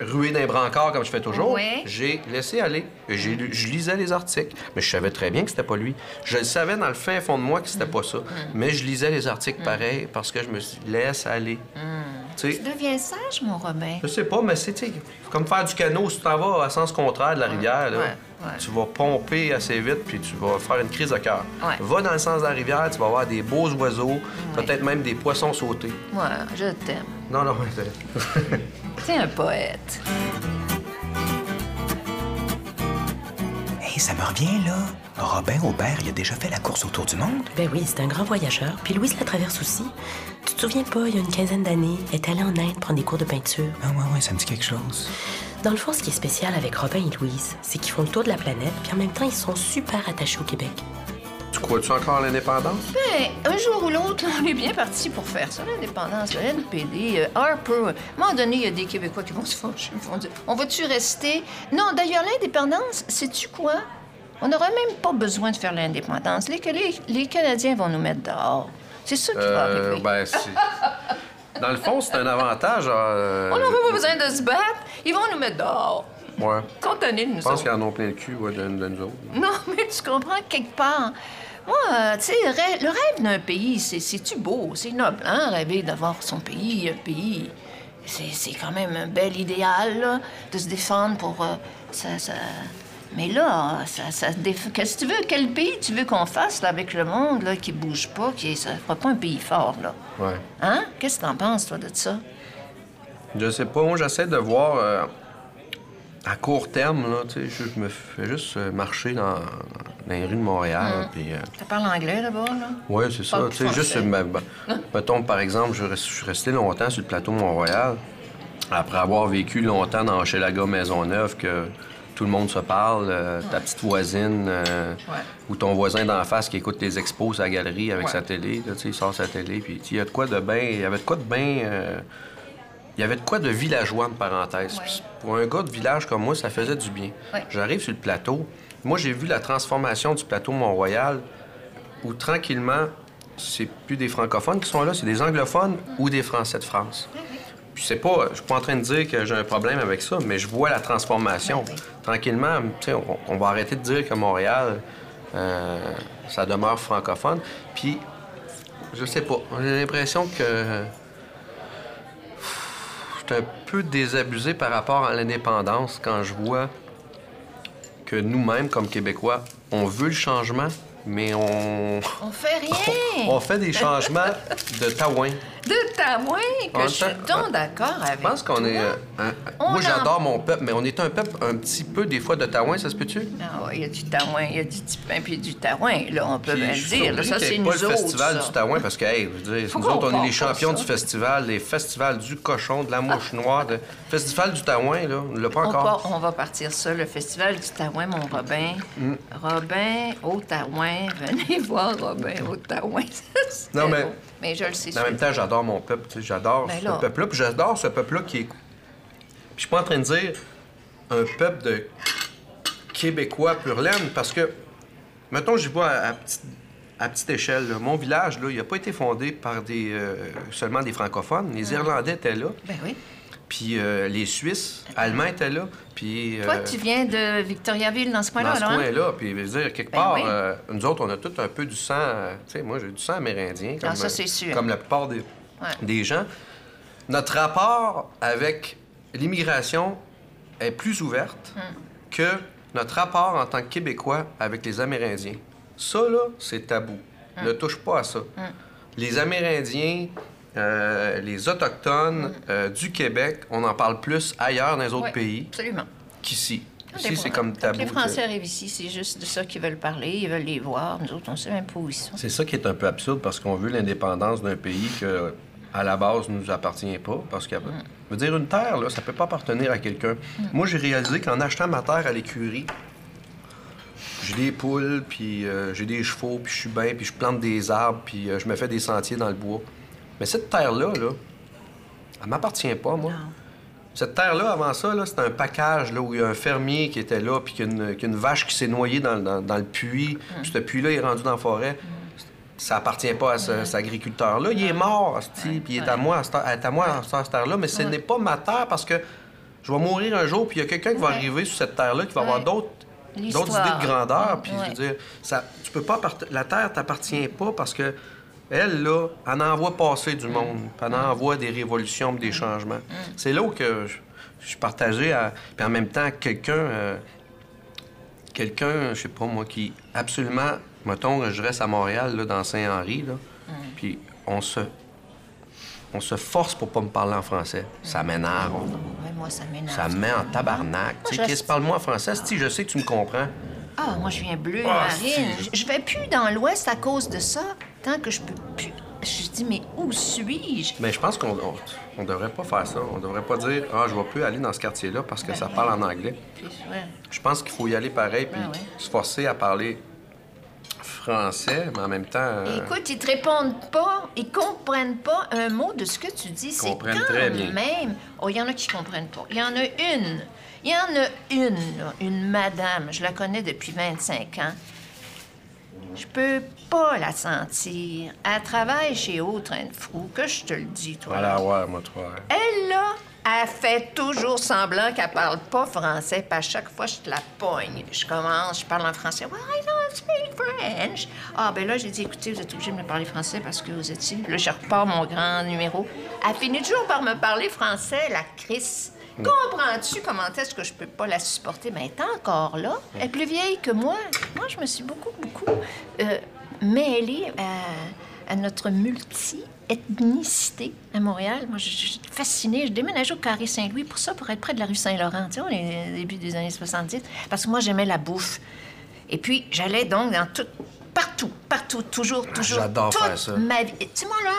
ruer d'un brancard comme je fais toujours, Ouais. j'ai laissé aller. J'ai lu- je lisais les articles, mais je savais très bien que c'était pas lui. Je le savais dans le fin fond de moi que c'était pas ça. Mais je lisais les articles pareil parce que je me suis dit, laisse aller. Tu deviens sage, mon Robin. je sais pas, mais c'est comme faire du canot. Si tu t'en vas à sens contraire de la rivière, là, ouais, ouais. tu vas pomper assez vite puis tu vas faire une crise de cœur. Ouais. Va dans le sens de la rivière, tu vas avoir des beaux oiseaux, peut-être même des poissons sautés. Ouais, je t'aime. Non, non, c'est- T'es un poète. Hey, ça me revient, là. Robin Aubert, il a déjà fait la course autour du monde? Ben oui, c'est un grand voyageur. Puis Louise la traverse aussi. Tu te souviens pas, il y a une quinzaine d'années, elle est allée en Inde prendre des cours de peinture. Ah ouais, ouais, ça me dit quelque chose. Dans le fond, ce qui est spécial avec Robin et Louise, c'est qu'ils font le tour de la planète, puis en même temps, ils sont super attachés au Québec. Tu crois-tu encore à l'indépendance? Ben, un jour ou l'autre, on est bien parti pour faire ça, l'indépendance, le NPD, euh, Harper. À un moment donné, il y a des Québécois qui vont se fâcher. Ils vont dire On va-tu rester? Non, d'ailleurs, l'indépendance, sais-tu quoi? On n'aura même pas besoin de faire l'indépendance. Les, les, les Canadiens vont nous mettre dehors. C'est ça qui va Euh, arriver. ben. Dans le fond, c'est un avantage. euh, On n'aura pas besoin de se battre. Ils vont nous mettre dehors. Ouais. Contenez de nous Je pense qu'ils en ont plein le cul, ouais, de, de nous autres. Non, mais tu comprends, quelque part. Moi, euh, tu sais, le rêve, d'un pays, c'est- c'est-tu beau? C'est noble, hein, rêver d'avoir son pays, un pays. C'est quand même un bel idéal, là, de se défendre pour. euh, ça, ça- Mais là, ça, ça se déf- Qu'est-ce que tu veux? Quel pays tu veux qu'on fasse, là, avec le monde, là, qui bouge pas, qui. Ça fera pas un pays fort, là? Ouais. Hein? Qu'est-ce que t'en penses, toi, de ça? Je sais pas, moi j'essaie de voir euh, à court terme, là, tu sais, je, me fais juste euh, marcher dans, dans les rues de Montréal, puis... euh, Tu parles anglais, d'abord, là? ouais, c'est ça, tu sais, juste, ben, ben, mettons, par exemple, je, suis resté longtemps sur le plateau Mont-Royal, après avoir vécu longtemps dans Hochelaga Maisonneuve, que tout le monde se parle, euh, ta petite voisine, euh, Ouais. ou ton voisin d'en face qui écoute les expos à la galerie avec Ouais. sa télé, là, tu sais, il sort sa télé, puis il y a de quoi de bien, il y avait de quoi de bien... il y avait de quoi de villageois, de parenthèse. Ouais. Pour un gars de village comme moi, ça faisait du bien. Ouais. J'arrive sur le plateau. Moi, j'ai vu la transformation du plateau Mont-Royal, où tranquillement, c'est plus des francophones qui sont là, c'est des anglophones ou des Français de France. Puis c'est pas, je suis pas en train de dire que j'ai un problème avec ça, mais je vois la transformation. Tranquillement, tu sais, on, on va arrêter de dire que Montréal, euh, ça demeure francophone. Puis, je sais pas, j'ai l'impression que suis un peu désabusé par rapport à l'indépendance quand je vois que nous-mêmes, comme Québécois, on veut le changement, mais on, On fait rien! on fait des changements de taouin. De Taouin, que je suis temps- donc d'accord avec Je pense qu'on est. euh, un- On moi, j'adore mon peuple, mais on est un peuple un petit peu, des fois, de taouin, ça se peut-tu? Ah il y a du taouin, il y a du tipin puis du taouin, là, on peut bien le dire. là, ça, c'est nous pas le autres, festival ça. du taouin, parce que, hey, je veux dire, Faut nous autres, on est les champions du festival, les festivals du cochon, de la mouche noire, de festival du taouin, là, on l'a pas On, encore. part- on va partir ça, le festival du Taouin, mon Robin. Mm. Robin au Taouin, venez voir Robin au Taouin. Non, mais- beau. Mais je le sais. En même temps, j'adore mon peuple, tu sais, j'adore Ben ce là. peuple-là, puis j'adore ce peuple-là qui est. Puis je suis pas en train de dire un peuple de Québécois pur laine, parce que, mettons, j'y vois à, à petite, à petite échelle, là, mon village, là, il n'a pas été fondé par des, euh, seulement des francophones. Les Irlandais étaient là. Ben oui. Puis euh, les Suisses, Allemands étaient là. Puis, Toi, euh, tu viens de Victoriaville, dans ce dans coin-là, ce là, hein? coin-là. Puis, je veux dire, quelque Ben part, oui. euh, nous autres, on a tout un peu du sang. tu sais, moi, j'ai du sang amérindien. Comme, Ah, ça, euh, c'est sûr. Comme la plupart des, Ouais. des gens. Notre rapport avec l'immigration est plus ouverte Hmm. que notre rapport en tant que Québécois avec les Amérindiens. Ça, là, c'est tabou. Hmm. Ne touche pas à ça. Les Amérindiens, euh, les Autochtones euh, du Québec, on en parle plus ailleurs dans les autres. Ouais, pays Absolument. qu'ici. Quand Ici, c'est comme quand tabou. Les. Français arrivent ici, c'est juste de ça qu'ils veulent parler, ils veulent les voir. Nous autres, on sait même pas où ils sont. C'est ça qui est un peu absurde parce qu'on veut l'indépendance d'un pays que, à la base, ne nous appartient pas. Parce que, je veux dire, une terre, là, ça peut pas appartenir à quelqu'un. Moi, j'ai réalisé qu'en achetant ma terre à l'écurie, j'ai des poules, puis euh, j'ai des chevaux, puis je suis bien, puis je plante des arbres, puis euh, je me fais des sentiers dans le bois. Mais cette terre-là, là, elle m'appartient pas, moi. Cette terre-là, avant ça, c'était un package là, où il y a un fermier qui était là, puis qu'il y a une, qu'il y a une vache qui s'est noyée dans, dans- dans le puits. Puis ce puits-là est rendu dans la forêt. Ça appartient pas à ce- cet agriculteur-là. Il est mort, puis il est à moi, à cette, à moi terre-là. Mais ce n'est pas ma terre parce que je vais mourir un jour, puis il y a quelqu'un qui va arriver sur cette terre-là, qui va avoir d'autres idées de grandeur. Puis je veux dire, ça, tu peux pas la terre t'appartient pas parce que elle, là, elle en voit passer du monde, puis elle en voit des révolutions, des changements. C'est là où que je, je suis partagé, à, puis en même temps, quelqu'un, euh, quelqu'un, je sais pas moi, qui absolument, mettons, je reste à Montréal, là, dans Saint-Henri, là, puis on se, on se force pour pas me parler en français. Ça m'énerve. Ouais, moi, ça m'énerve. Ça me met en tabarnak. Tu sais, je- parle-moi en français. Si je sais que tu me comprends. Ah, moi, je viens bleu, Ah, marine. Je- Je vais plus dans l'Ouest à cause de ça. Tant que je peux plus. Je dis, mais où suis-je? Mais je pense qu'on on, on devrait pas faire ça. On devrait pas dire Ah, je vais plus aller dans ce quartier-là parce que ça parle en anglais. Ouais. Je pense qu'il faut y aller pareil puis Ben ouais. se forcer à parler français, mais en même temps. euh, Écoute, ils te répondent pas, ils comprennent pas un mot de ce que tu dis. C'est comprennent quand très bien. même. Oh, il y en a qui comprennent pas. Il y en a une. Il y en a une, là, une madame, je la connais depuis 25 ans. Je peux pas la sentir. Elle travaille chez Au Train de Fou, que je te le dis, toi. Voilà, ouais, moi, toi. Elle, là, elle fait toujours semblant qu'elle parle pas français, puis à chaque fois, je te la pogne. Je commence, je parle en français. Well, I don't speak French? Ah, ben là, j'ai dit, écoutez, vous êtes obligé de me parler français parce que vous êtes ici. Là, je repars mon grand numéro. Elle finit toujours par me parler français, la Chris. Comprends-tu comment est-ce que je peux pas la supporter? Mais elle est encore là. Elle est plus vieille que moi. Moi, je me suis beaucoup, beaucoup euh, mêlée à, à notre multi-ethnicité à Montréal. Moi, je, je suis fascinée. Je déménageais au Carré Saint-Louis pour ça, pour être près de la rue Saint-Laurent, tu sais, au début des années 70, parce que moi, j'aimais la bouffe. Et puis, j'allais donc dans tout, partout, partout, toujours, toujours. j'adore faire ça. ma vie. Tu sais, moi, là,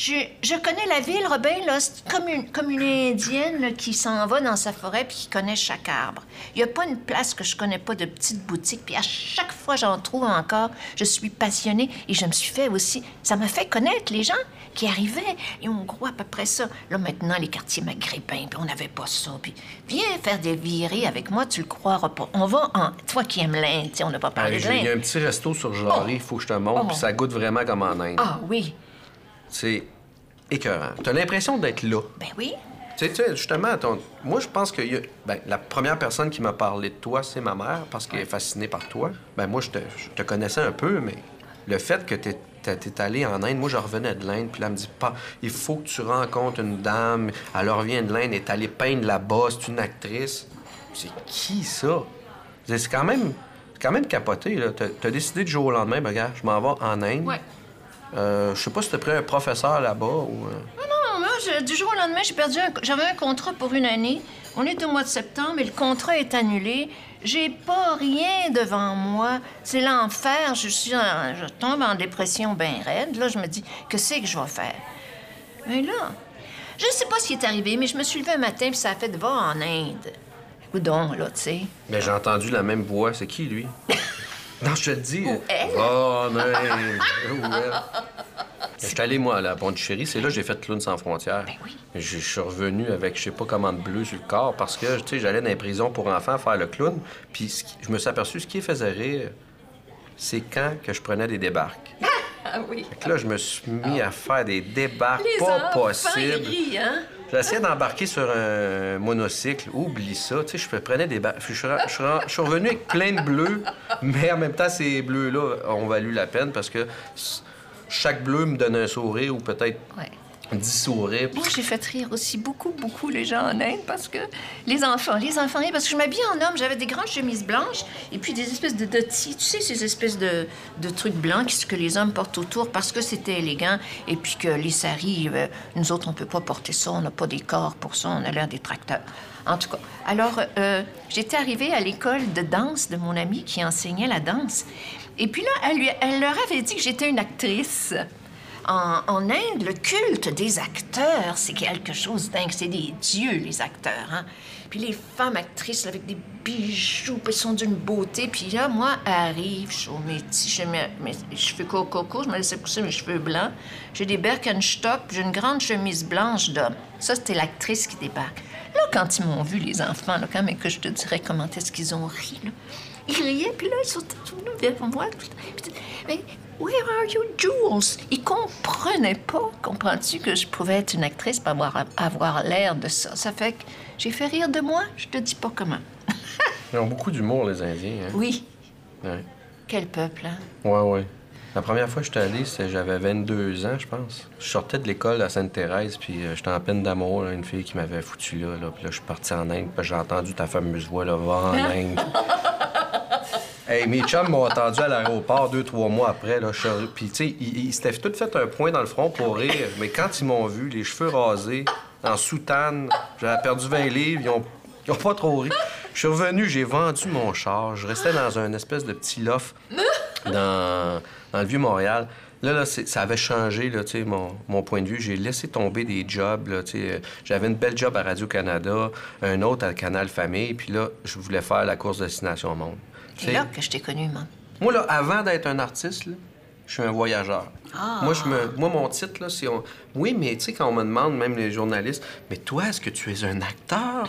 je, je connais la ville, Robin, là, comme une, comme une Indienne là, qui s'en va dans sa forêt puis qui connaît chaque arbre. Il n'y a pas une place que je connais pas de petite boutique. Puis à chaque fois, j'en trouve encore. Je suis passionnée et je me suis fait aussi... Ça m'a fait connaître les gens qui arrivaient et on croit à peu près ça. Là, maintenant, les quartiers maghrébins, puis on n'avait pas ça. Puis viens faire des virées avec moi, tu le croiras pas. On va en... Toi qui aimes l'Inde, on n'a pas parlé de j'ai- Il y a l'Inde. un petit resto sur Jarry, il faut que je te montre, Oh. puis ça goûte vraiment comme en Inde. Ah oui, C'est écœurant. T'as l'impression d'être là. ben oui. Tu sais, justement, ton- moi, je pense que y a- ben, la première personne qui m'a parlé de toi, c'est ma mère, parce qu'elle est fascinée par toi. Ben, moi, je te, je te connaissais un peu, mais le fait que tu es allé en Inde, moi, je revenais de l'Inde, puis là, elle me dit pas, il faut que tu rencontres une dame, elle revient de l'Inde, elle est allée peindre là-bas, c'est une actrice. C'est qui ça? C'est quand même, quand même capoté, là. T'as as décidé du jour au lendemain, ben, regarde, je m'en vais en Inde. Ouais. Euh, je sais pas si t'as pris un professeur là-bas ou. euh, Non, moi, je- du jour au lendemain, j'ai perdu un... J'avais un contrat pour une année. On est au mois de septembre et le contrat est annulé. J'ai pas rien devant moi. C'est l'enfer. Je suis en- Je tombe en dépression bien raide. Là, je me dis, que c'est que je vais faire? Mais là, je sais pas ce qui est arrivé, mais je me suis levée un matin puis ça a fait de va en Inde. Coudon, là, tu sais. Mais j'ai entendu la même voix. C'est qui, lui? non, je te le dis. Ou elle. Oh, non. Ou elle. J'étais allé, moi, à la Pondichéry. C'est là que j'ai fait Clown sans frontières. Ben oui. Je je suis revenu avec je sais pas comment de bleu sur le corps parce que, tu sais, j'allais dans les prisons pour enfants faire le clown. Puis je me suis aperçu, ce qui faisait rire, c'est quand que je prenais des débarques. Ah oui. Fait que là, je me suis mis à faire des débarques Les pas possibles. hein? J'essayais d'embarquer sur un monocycle. Oublie ça. Je prenais des... Je suis, revenu avec plein de bleus, mais en même temps, ces bleus-là ont valu la peine parce que chaque bleu me donnait un sourire ou peut-être. 10 sourires. Moi, j'ai fait rire aussi beaucoup, beaucoup les gens en Inde parce que les enfants, les enfants, parce que je m'habillais en homme, j'avais des grandes chemises blanches et puis des espèces de dottis, tu sais, ces espèces de, trucs blancs que les hommes portent autour parce que c'était élégant et puis que les saris, euh, nous autres, on peut pas porter ça, on n'a pas des corps pour ça, on a l'air des tracteurs. En tout cas, alors, euh, j'étais arrivée à l'école de danse de mon amie qui enseignait la danse. Et puis là, elle, lui- elle leur avait dit que j'étais une actrice. En, Inde, le culte des acteurs, c'est quelque chose dingue. C'est des dieux, les acteurs. Hein? Puis les femmes actrices avec des bijoux, elles sont d'une beauté. Puis là, moi, arrive, je métier, je mets mes cheveux coco, je me laissais pousser mes cheveux blancs. J'ai des Birkenstock, j'ai une grande chemise blanche d'homme. Ça, c'était l'actrice qui débarque. Là, quand ils m'ont vu, les enfants, là, quand même que je te dirais comment est-ce qu'ils ont ri, là. Ils riaient, puis là, ils sont tous venus vers moi. Mais, where are you, Jules? Ils comprenaient pas, comprends-tu, que je pouvais être une actrice pour avoir, avoir l'air de ça? Ça fait que j'ai fait rire de moi, je te dis pas comment. Ils ont beaucoup d'humour, les Indiens. Hein? Oui, Ouais. quel peuple, hein? Ouais, ouais. La première fois que j'étais allé, j'avais 22 ans, je pense. Je sortais de l'école à Sainte-Thérèse, puis euh, j'étais en peine d'amour, une fille qui m'avait foutu là, là. Puis là, je suis parti en Inde, puis j'ai entendu ta fameuse voix, là, va en Inde. Hey, mes chums m'ont entendu à l'aéroport deux, trois mois après, Puis, tu sais, ils, s'étaient tout fait un point dans le front pour rire, mais quand ils m'ont vu, les cheveux rasés, en soutane, j'avais perdu 20 livres, ils ont, pas trop ri. Je suis revenu, j'ai vendu mon char, je restais dans un espèce de petit loft dans, le Vieux-Montréal. Là, là ça avait changé, mon, point de vue. J'ai laissé tomber des jobs, euh, J'avais une belle job à Radio-Canada, un autre à Canal Famille, puis là, je voulais faire la course Destination Monde. C'est là que je t'ai connu, moi. Moi, là, avant d'être un artiste, là, je suis un voyageur. Moi, je me, moi, mon titre, là, c'est... on- Oui, mais tu sais, quand on me demande, même les journalistes, « Mais toi, est-ce que tu es un acteur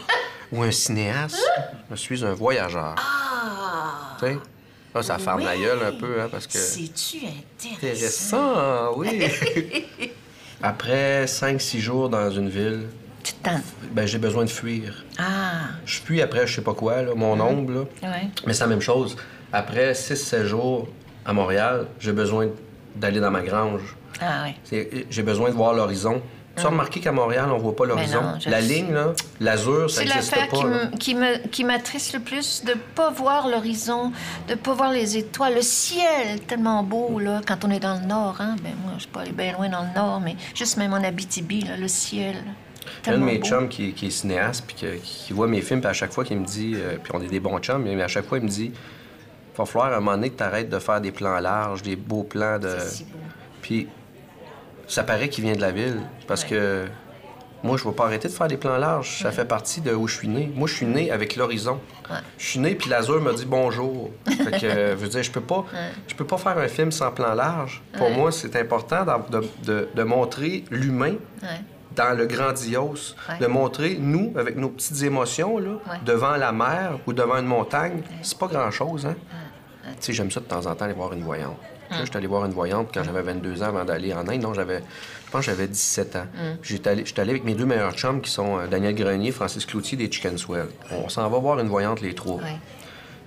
ou un cinéaste? » Je suis un voyageur. Ah! Tu sais? Là, ça ferme la gueule un peu, hein, parce que... C'est-tu intéressant? Intéressant, oui. Après 5-6 jours dans une ville, Ben, j'ai besoin de fuir. Ah! Je fuis après, je sais pas quoi, là, mon ombre, là. Ouais. Mais c'est la même chose. Après 6-7 jours à Montréal, j'ai besoin d'aller dans ma grange. Ah, ouais. C'est- J'ai besoin de voir l'horizon. Tu as remarqué qu'à Montréal, on voit pas l'horizon? La ligne, là, l'azur, ça C'est n'existe l'affaire pas. qui, me, qui m'attriste le plus, de pas voir l'horizon, de pas voir les étoiles, le ciel tellement beau, là, quand on est dans le nord, hein. Ben, moi, je suis pas allée bien loin dans le nord, mais juste même en Abitibi, là, le ciel. Un de mes beau. chums qui, qui est cinéaste, puis qui voit mes films, puis à chaque fois qu'il me dit, euh, puis on est des bons chums, mais à chaque fois il me dit, va falloir à un moment donné que tu arrêtes de faire des plans larges, des beaux plans de. C'est si beau. Puis ça paraît qu'il vient de la ville, parce que moi je ne vais pas arrêter de faire des plans larges, ça fait partie de où je suis né. Moi je suis né avec l'horizon. Ouais. Je suis né, puis l'azur me dit bonjour. fait que, euh, je veux dire, je peux pas, je peux pas faire un film sans plan large. Pour moi, c'est important de, de- de montrer l'humain. Dans le grandiose, Ouais. de montrer, nous, avec nos petites émotions, là, Ouais. devant la mer ou devant une montagne, c'est pas grand-chose, hein? Tu sais, j'aime ça de temps en temps aller voir une voyante. Là, j'étais allé voir une voyante quand j'avais 22 ans avant d'aller en Inde. Non, j'avais... Je pense que j'avais 17 ans. J'étais allé, allé avec mes deux meilleurs chums qui sont euh, Daniel Grenier, Francis Cloutier des Chicken Swell. On s'en va voir une voyante, les trois.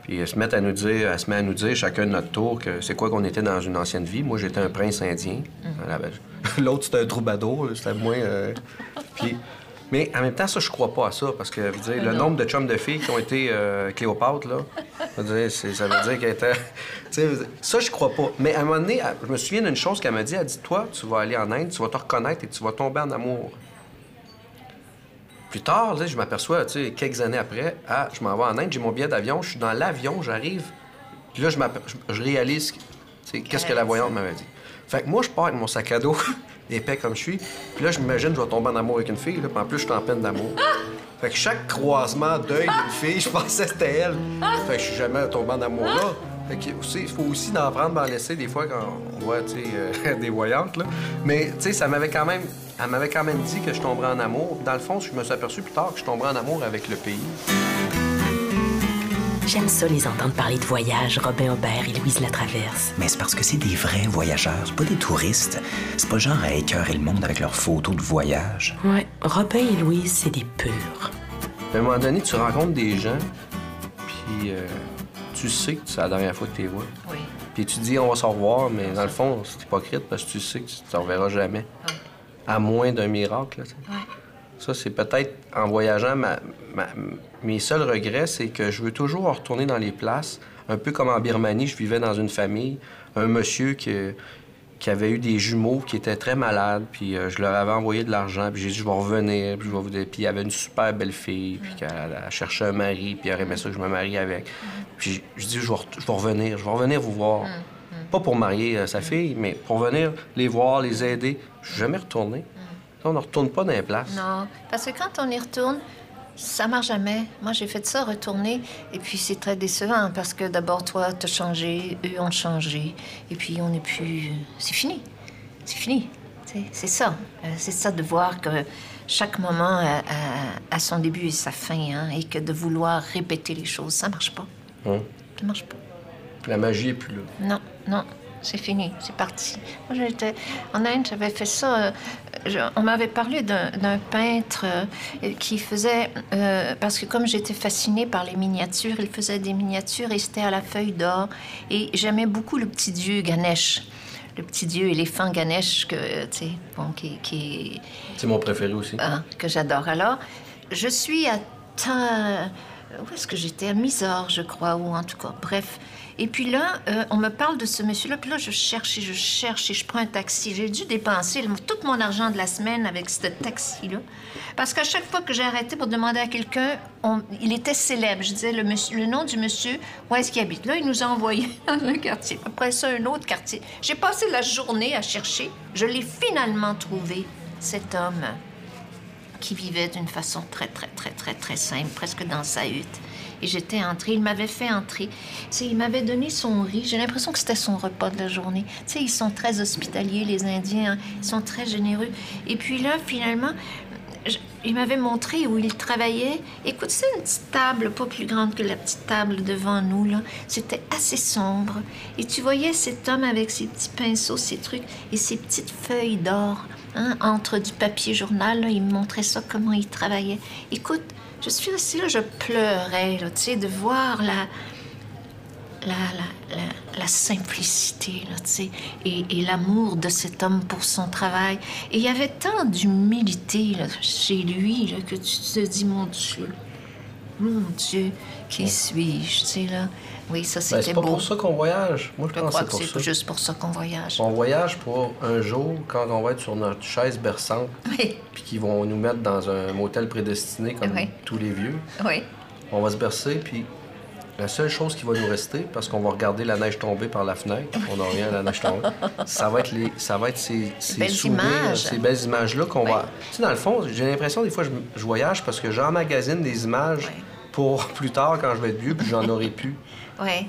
Puis elle se met à nous dire, elle se met à nous dire chacun de notre tour que c'est quoi qu'on était dans une ancienne vie. Moi, j'étais un prince indien. Avait- L'autre, c'était un troubadour. C'était moins. euh, Puis, mais en même temps, ça, je crois pas à ça parce que dire, le nombre de chums de filles qui ont été euh, Cléopâtre, là, dire, ça veut dire qu'elle était. dire, ça, je crois pas. Mais à un moment donné, je me souviens d'une chose qu'elle m'a dit. Elle dit Toi, tu vas aller en Inde, tu vas te reconnaître et tu vas tomber en amour. Plus tard, là, je m'aperçois, tu sais, quelques années après, ah, je m'en vais en Inde, j'ai mon billet d'avion, je suis dans l'avion, j'arrive. Puis là, je, réalise, tu sais, qu'est-ce que la voyante m'avait dit. Fait que moi, je pars avec mon sac à dos, épais comme je suis. Puis là, je m'imagine, je vais tomber en amour avec une fille, là, puis en plus, je suis en peine d'amour. Fait que chaque croisement d'œil d'une fille, je pensais que c'était elle. Fait que je suis jamais tombé en amour là. Fait que aussi, il faut aussi d'en prendre, d'en laisser des fois quand on voit, tu sais, euh, des voyantes, là. Mais, tu sais, ça m'avait quand même... Elle m'avait quand même dit que je tomberais en amour. Dans le fond, je me suis aperçu plus tard que je tomberais en amour avec le pays. J'aime ça les entendre parler de voyage, Robin Aubert et Louise Latraverse. Mais c'est parce que c'est des vrais voyageurs, c'est pas des touristes. C'est pas genre à écœurer le monde avec leurs photos de voyage. Ouais, Robin et Louise, c'est des purs. À un moment donné, tu rencontres des gens, puis euh, tu sais que c'est la dernière fois que tu les vois. Oui. Puis tu te dis, on va se revoir, mais dans le fond, c'est hypocrite parce que tu sais que tu te reverras jamais. À moins d'un miracle. là. Ouais. Ça, c'est peut-être en voyageant, ma- ma- mes seuls regrets, c'est que je veux toujours retourner dans les places. Un peu comme en Birmanie, je vivais dans une famille. Un monsieur qui, qui avait eu des jumeaux qui étaient très malades, puis euh, je leur avais envoyé de l'argent, puis j'ai dit, je vais revenir, puis je vais vous... Puis il y avait une super belle fille, puis qu'elle elle cherchait un mari, puis elle aimait ça que je me marie avec. Puis je dis, je vais, je vais revenir, je vais revenir vous voir. Pas pour marier euh, sa fille, mais pour venir les voir, les aider. Je suis jamais retourné. On ne retourne pas dans les places. Non, parce que quand on y retourne, ça marche jamais. Moi, j'ai fait ça, retourner, et puis c'est très décevant parce que d'abord, toi, t'as changé, eux ont changé, et puis on n'est plus. C'est fini. C'est fini. C'est ça. Euh, C'est ça de voir que chaque moment a, a- a son début et sa fin, hein, et que de vouloir répéter les choses, ça marche pas. Hein? Ça marche pas. La magie est plus là. Non, non, c'est fini, c'est parti. Moi, j'étais en Inde, j'avais fait ça. euh, je- on m'avait parlé d'un peintre euh, qui faisait, euh, parce que comme j'étais fascinée par les miniatures, il faisait des miniatures et c'était à la feuille d'or. Et j'aimais beaucoup le petit dieu Ganesh. Le petit dieu éléphant Ganesh, que, tu sais, bon, qui, qui, C'est mon préféré aussi. Hein, que j'adore. Alors, je suis à Tin- Où est-ce que j'étais? À Mysore, je crois, ou en tout cas, bref. Et puis là, euh, on me parle de ce monsieur-là, puis là, je cherche et je cherche et je prends un taxi. J'ai dû dépenser tout mon argent de la semaine avec ce taxi-là. Parce qu'à chaque fois que j'ai arrêté pour demander à quelqu'un, il était célèbre. Je disais le, monsieur- le nom du monsieur, où est-ce qu'il habite? Là, il nous a envoyé dans un quartier. Après ça, un autre quartier. J'ai passé la journée à chercher. Je l'ai finalement trouvé, cet homme qui vivait d'une façon très, très, très, très, très simple, presque dans sa hutte. Et j'étais entrée, il m'avait fait entrer. Tu sais, il m'avait donné son riz. J'ai l'impression que c'était son repas de la journée. Tu sais, ils sont très hospitaliers, les Indiens. hein. Ils sont très généreux. Et puis là, finalement, il m'avait montré où il travaillait. Écoute, c'est une petite table, pas plus grande que la petite table devant nous, là. C'était assez sombre. Et tu voyais cet homme avec ses petits pinceaux, ses trucs, et ses petites feuilles d'or, hein, entre du papier journal. Il me montrait ça, comment il travaillait. Écoute, je suis restée là, je pleurais, là, tu sais, de voir la, la, la, la, la simplicité, là, tu sais, et, et l'amour de cet homme pour son travail. Et il y avait tant d'humilité chez lui là, que tu te dis, mon Dieu, mon Dieu, qui suis-je, tu sais, là? Oui, ça, Ben, c'était c'est pas beau. pour ça qu'on voyage. Moi, je Je pense crois que c'est c'est pour ça. juste pour ça qu'on voyage. On voyage pour un jour, quand on va être sur notre chaise berçante, Oui, puis qu'ils vont nous mettre dans un motel prédestiné comme Oui. tous les vieux. oui. On va se bercer, puis la seule chose qui va nous rester, parce qu'on va regarder la neige tomber par la fenêtre, on n'a rien à la neige tomber, ça va être, les, ça va être ces, ces belles souvenirs, images. ces belles images-là qu'on Oui. va... Tu sais, dans le fond, j'ai l'impression, des fois, je, je voyage parce que j'emmagasine des images Oui. pour plus tard, quand je vais être vieux, puis j'en aurai plus. Oui.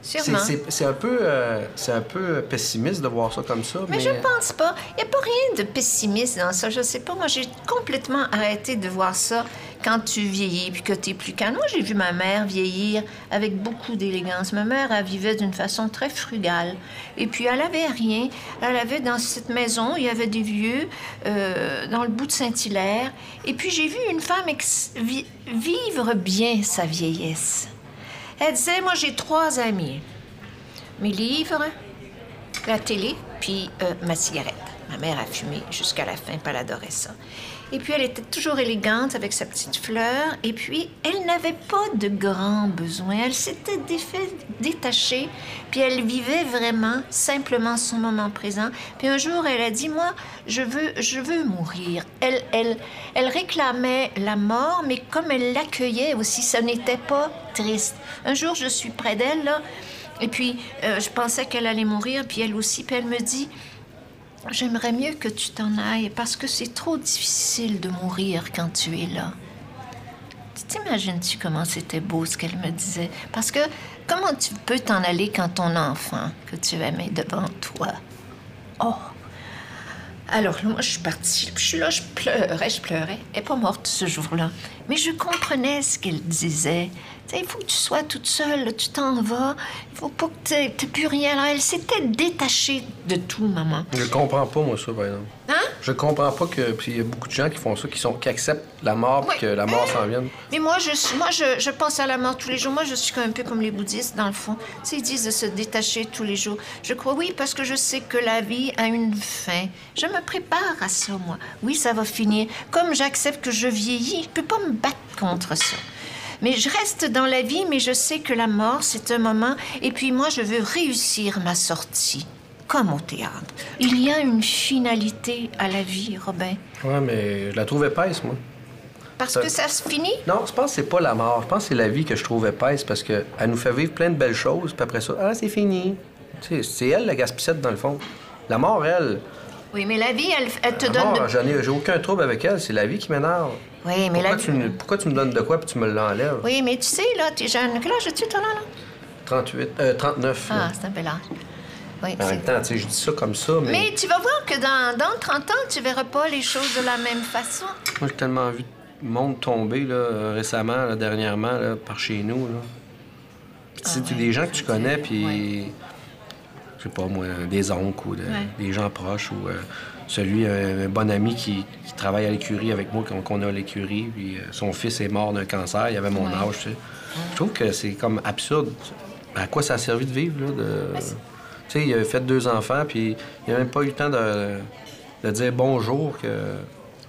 C'est- Sûrement. C'est c'est un, peu, euh, un peu pessimiste de voir ça comme ça, mais... Mais je pense pas. Il n'y a pas rien de pessimiste dans ça. Je sais pas. Moi, j'ai complètement arrêté de voir ça quand tu vieillis puis que tu es plus calme. Moi, j'ai vu ma mère vieillir avec beaucoup d'élégance. Ma mère, elle vivait d'une façon très frugale. Et puis, elle avait rien. Elle avait dans cette maison, il y avait des vieux euh, dans le bout de Saint-Hilaire. Et puis, j'ai vu une femme vi- vivre bien sa vieillesse. Elle disait, moi, j'ai trois amis. Mes livres, la télé, puis euh, ma cigarette. Ma mère a fumé jusqu'à la fin, puis elle ça. Et puis elle était toujours élégante avec sa petite fleur, et puis elle n'avait pas de grands besoins. Elle s'était détachée, puis elle vivait vraiment simplement son moment présent. Puis un jour, elle a dit, moi, je veux, je veux mourir. Elle, elle, elle réclamait la mort, mais comme elle l'accueillait aussi, ça n'était pas triste. Un jour, je suis près d'elle, là, et puis, euh, je pensais qu'elle allait mourir, puis elle aussi. Puis elle me dit, j'aimerais mieux que tu t'en ailles parce que c'est trop difficile de mourir quand tu es là. Tu T'imagines-tu comment c'était beau ce qu'elle me disait? Parce que comment tu peux t'en aller quand ton enfant que tu aimais devant toi? Oh! Alors moi, je suis partie. Je suis là, je pleurais, je pleurais. Elle n'est pas morte ce jour-là. Mais je comprenais ce qu'elle disait. Il faut que tu sois toute seule, tu t'en vas. Il faut pas que tu n'aies plus rien. Alors, elle s'était détachée de tout, maman. Je comprends pas, moi, ça, par exemple. Hein? Je comprends pas que. Puis il y a beaucoup de gens qui font ça, qui, sont, qui acceptent la mort, puis Oui. que la mort s'en vienne. Mais moi, je, suis- moi je, je pense à la mort tous les jours. Moi, je suis un peu comme les bouddhistes, dans le fond. Tu sais, ils disent de se détacher tous les jours. Je crois, oui, parce que je sais que la vie a une fin. Je me prépare à ça, moi. Oui, ça va finir. Comme j'accepte que je vieillis, je peux pas me battre contre ça. Mais je reste dans la vie, mais je sais que la mort, c'est un moment. Et puis moi, je veux réussir ma sortie. Comme au théâtre. Il y a une finalité à la vie, Robin. Ouais, mais je la trouve épaisse, moi. Parce Ça- que ça se finit? Non, je pense que c'est pas la mort. Je pense que c'est la vie que je trouve épaisse parce qu'elle nous fait vivre plein de belles choses, puis après ça, ah, c'est fini. Tu sais, c'est elle la gaspissette, dans le fond. La mort, elle. Oui, mais la vie, elle, elle te La donne. mort, de- j'en ai, j'ai aucun trouble avec elle. C'est la vie qui m'énerve. Oui, mais Pourquoi, la tu me- pourquoi tu me donnes de quoi puis tu me l'enlèves? Oui, mais tu sais, là, t'es jeune. Quel âge as-tu, toi, là? là? 38, euh, 39. là. Ah, c'est un bel âge. Oui, en même temps, tu sais, je dis ça comme ça, mais, Mais tu vas voir que dans, dans 30 ans, tu verras pas les choses de la même façon. moi, j'ai tellement vu le monde tomber là, euh, récemment, là, dernièrement, là, par chez nous. Là. Puis, tu sais, Ah tu- ouais, des gens que tu connais, puis ouais. je sais pas moi, des oncles ou de- Ouais. des gens proches ou euh, celui, un, un bon ami qui, qui travaille à l'écurie avec moi, qu'on a à l'écurie, puis euh, son fils est mort d'un cancer, il avait mon Ouais. âge, tu sais. Je trouve que c'est comme absurde. À quoi ça a servi de vivre, là? De... Ben, Tu sais, il a fait deux enfants, puis il n'a même pas eu le temps de, de dire bonjour que...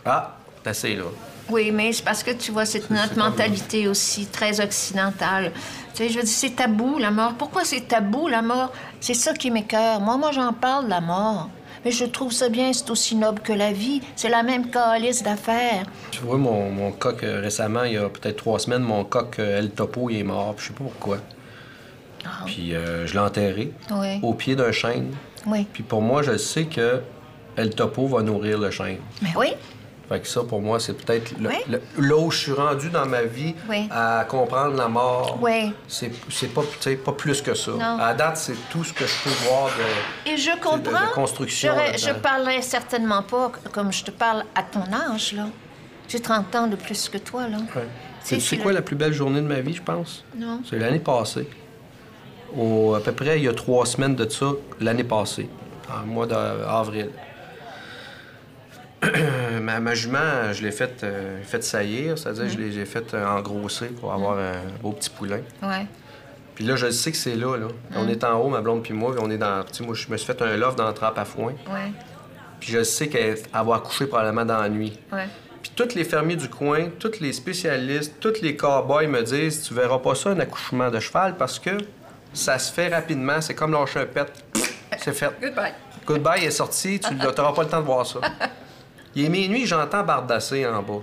Ah, t'as assez, là. Oui, mais c'est parce que tu vois, c'est notre mentalité aussi très occidentale. Tu sais, je veux dire, c'est tabou, la mort. Pourquoi c'est tabou, la mort? C'est ça qui m'écœure. Moi, moi, j'en parle, la mort. Mais je trouve ça bien, c'est aussi noble que la vie. C'est la même calice d'affaires. Tu vois, mon, mon coq, euh, récemment, il y a peut-être trois semaines, mon coq euh, El Topo, il est mort, je sais pas pourquoi. Puis euh, je l'ai enterré Oui. au pied d'un chêne. Oui. Puis pour moi, je sais que El Topo va nourrir le chêne. Mais oui. Fait que ça, pour moi, c'est peut-être le- Oui. le- là où je suis rendu dans ma vie Oui. à comprendre la mort. Oui. C'est c'est pas, pas plus que ça. Non. À date, c'est tout ce que je peux voir de... Et je de- de comprends. construction. Je parlerai certainement pas comme je te parle à ton âge, là. J'ai 30 ans de plus que toi, là. Ouais. C'est- quoi le- la plus belle journée de ma vie, je pense? Non. C'est l'année passée. Au, à peu près, il y a trois semaines de ça, l'année passée, en mois d'avril. ma, ma jument, je l'ai faite euh, fait saillir, c'est-à-dire je l'ai j'ai fait euh, engrosser pour avoir un beau petit poulain. Ouais. Puis là, je sais que c'est là, là. On est en haut, ma blonde puis moi, puis on est dans... Moi, je me suis fait un loft dans la trappe à foin. Ouais. Puis je sais qu'elle elle va accoucher probablement dans la nuit. Ouais. Puis tous les fermiers du coin, tous les spécialistes, tous les cowboys me disent Tu verras pas ça, un accouchement de cheval, parce que ça se fait rapidement. C'est comme lâcher un pet. C'est fait. Goodbye. Goodbye est sorti, tu n'auras pas le temps de voir ça. Il est minuit, j'entends bardasser en bas.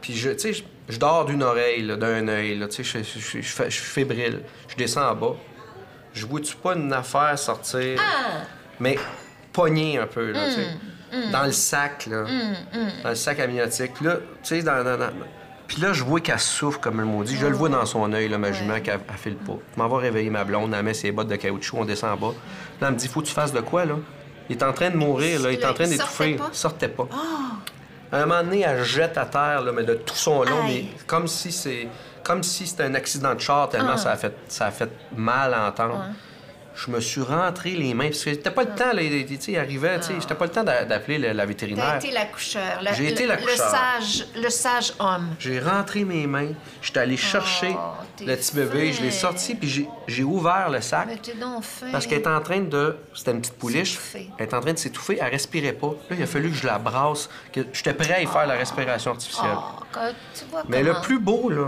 Puis je, tu sais, je, dors d'une oreille, d'un œil, tu sais, je, suis fébrile. Je descends en bas. Je vois-tu pas une affaire sortir, mais pognée un peu, là, tu sais. Dans le sac, là. Dans le sac amniotique. Puis là, tu sais, dans, dans- dans- Puis là, je vois qu'elle souffre comme le maudit. Je le vois dans son œil, là, ma jument, qu'elle elle file pas. Je m'en vais réveiller ma blonde, elle met ses bottes de caoutchouc, on descend en bas. Là, elle me dit, faut que tu fasses de quoi, là? Il est en train de mourir, là. Il est en train d'étouffer. sortait pas? Sortait pas. À un moment donné, elle jette à terre, là, mais de tout son long, mais comme si c'est comme si c'était un accident de char tellement ça a fait ça a fait mal à entendre. Je me suis rentré les mains parce que j'étais pas le temps là, tu sais, il arrivait, tu sais, j'étais pas le temps d'a- d'appeler le- la T'as vétérinaire. été l'accoucheur. la- J'ai été l'accoucheur. Le sage, le sage homme. J'ai rentré mes mains, j'étais allé chercher Oh, t'es le petit bébé, je l'ai sorti puis j'ai- ouvert le sac. Mais t'es donc fin. Parce qu'elle est en train de. C'était une petite pouliche. Elle est en train de s'étouffer. Elle respirait pas. Là, il a fallu que je la brasse. que J'étais prêt à y faire la respiration artificielle. Oh, tu vois Mais le plus beau, là,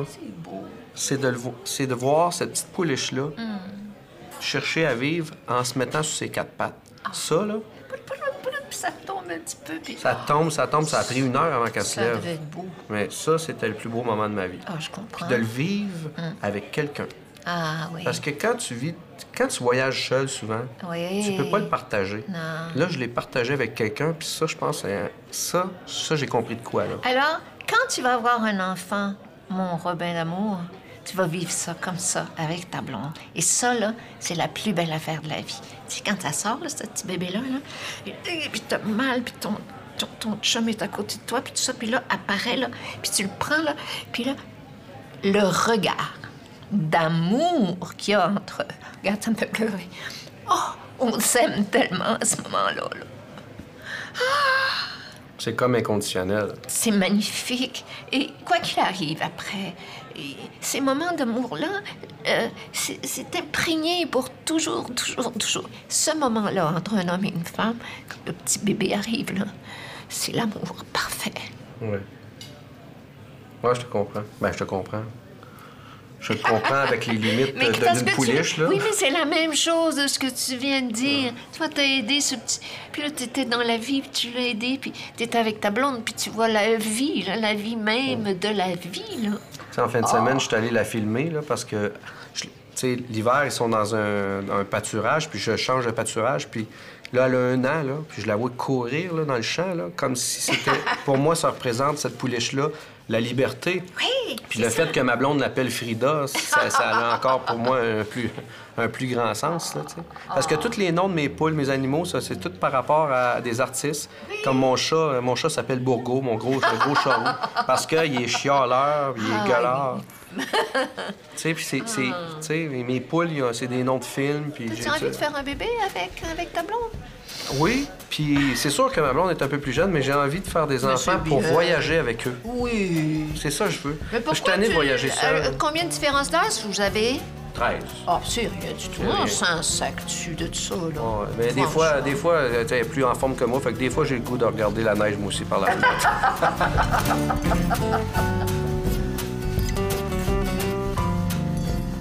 de, le c'est de voir cette petite pouliche-là Hmm. Chercher à vivre en se mettant sur ses quatre pattes. Ah. Ça, là, ça tombe un petit peu. Puis... ça tombe, ça tombe. Ça a pris une heure avant qu'elle se Ça devait lève. être beau. Mais ça, c'était le plus beau moment de ma vie. Ah, je comprends. Puis de le vivre avec quelqu'un. Ah, oui. Parce que quand tu vis, quand tu voyages seul souvent, Oui. tu peux pas le partager. Non. Là, je l'ai partagé avec quelqu'un, puis ça, je pense, c'est- ça, ça, j'ai compris de quoi, là. Alors, quand tu vas avoir un enfant, mon Robin d'amour, tu vas vivre ça comme ça avec ta blonde. Et ça, là, c'est la plus belle affaire de la vie. Tu sais, quand ça sort, là, ce petit bébé-là, là, et, puis t'as mal, puis ton, ton, ton chum est à côté de toi, puis tout ça, puis là, apparaît, là, puis tu le prends, là, puis là, le regard d'amour qu'il y a entre eux. Regarde, ça me fait pleurer. Oh, on s'aime tellement à ce moment-là. là. C'est comme inconditionnel. C'est magnifique. Et quoi qu'il arrive après, ces moments d'amour-là, euh, c'est imprégné pour toujours, toujours, toujours. Ce moment-là entre un homme et une femme, quand le petit bébé arrive, là, c'est l'amour parfait. Oui. Ouais, je te comprends. Ben, je te comprends. Je te comprends avec les limites d'une que tu- pouliche, là. Oui, mais c'est la même chose de ce que tu viens de dire. Toi, t'as aidé ce petit... Puis là, t'étais dans la vie, puis tu l'as aidé, puis t'étais avec ta blonde, puis tu vois la vie, là, la vie même de la vie, là. Tu sais, en fin de semaine, je suis allé la filmer, là, parce que, je- tu sais, l'hiver, ils sont dans un, un pâturage, puis je change de pâturage, puis là, elle a un an, là, puis je la vois courir, là, dans le champ, là, comme si c'était... Pour moi, ça représente, cette pouliche-là, la liberté. Oui, Puis le fait que ma blonde l'appelle Frida, ça, ça a encore pour moi un plus, un plus grand sens. Là. Parce que tous les noms de mes poules, mes animaux, ça, c'est tout par rapport à des artistes. Comme mon chat, euh, mon chat s'appelle Bourgo, mon gros, gros chat roux. Parce qu'il est chialeur, il est gueulard. tu sais, puis c'est... sais, mes poules, c'est des noms de films, puis... T'as-tu envie de faire un bébé avec, avec ta blonde? Oui, puis c'est sûr que ma blonde est un peu plus jeune, mais j'ai envie de faire des enfants c'est pour voyager avec eux. Oui. C'est ça que je veux. Mais je pourquoi suis tanné de voyager seul. euh, combien de différences d'âge vous avez? 13. Oh, c'est rien du tout. rien. On s'en sac dessus de ça, là. Ouais, mais des fois, des fois, euh, tu sais, elle est plus en forme que moi, fait que des fois, j'ai le goût de regarder la neige, moi aussi, par la fenêtre.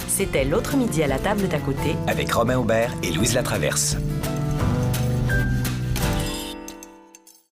C'était l'autre midi à la table d'à côté Avec Robin Aubert et Louise Latraverse.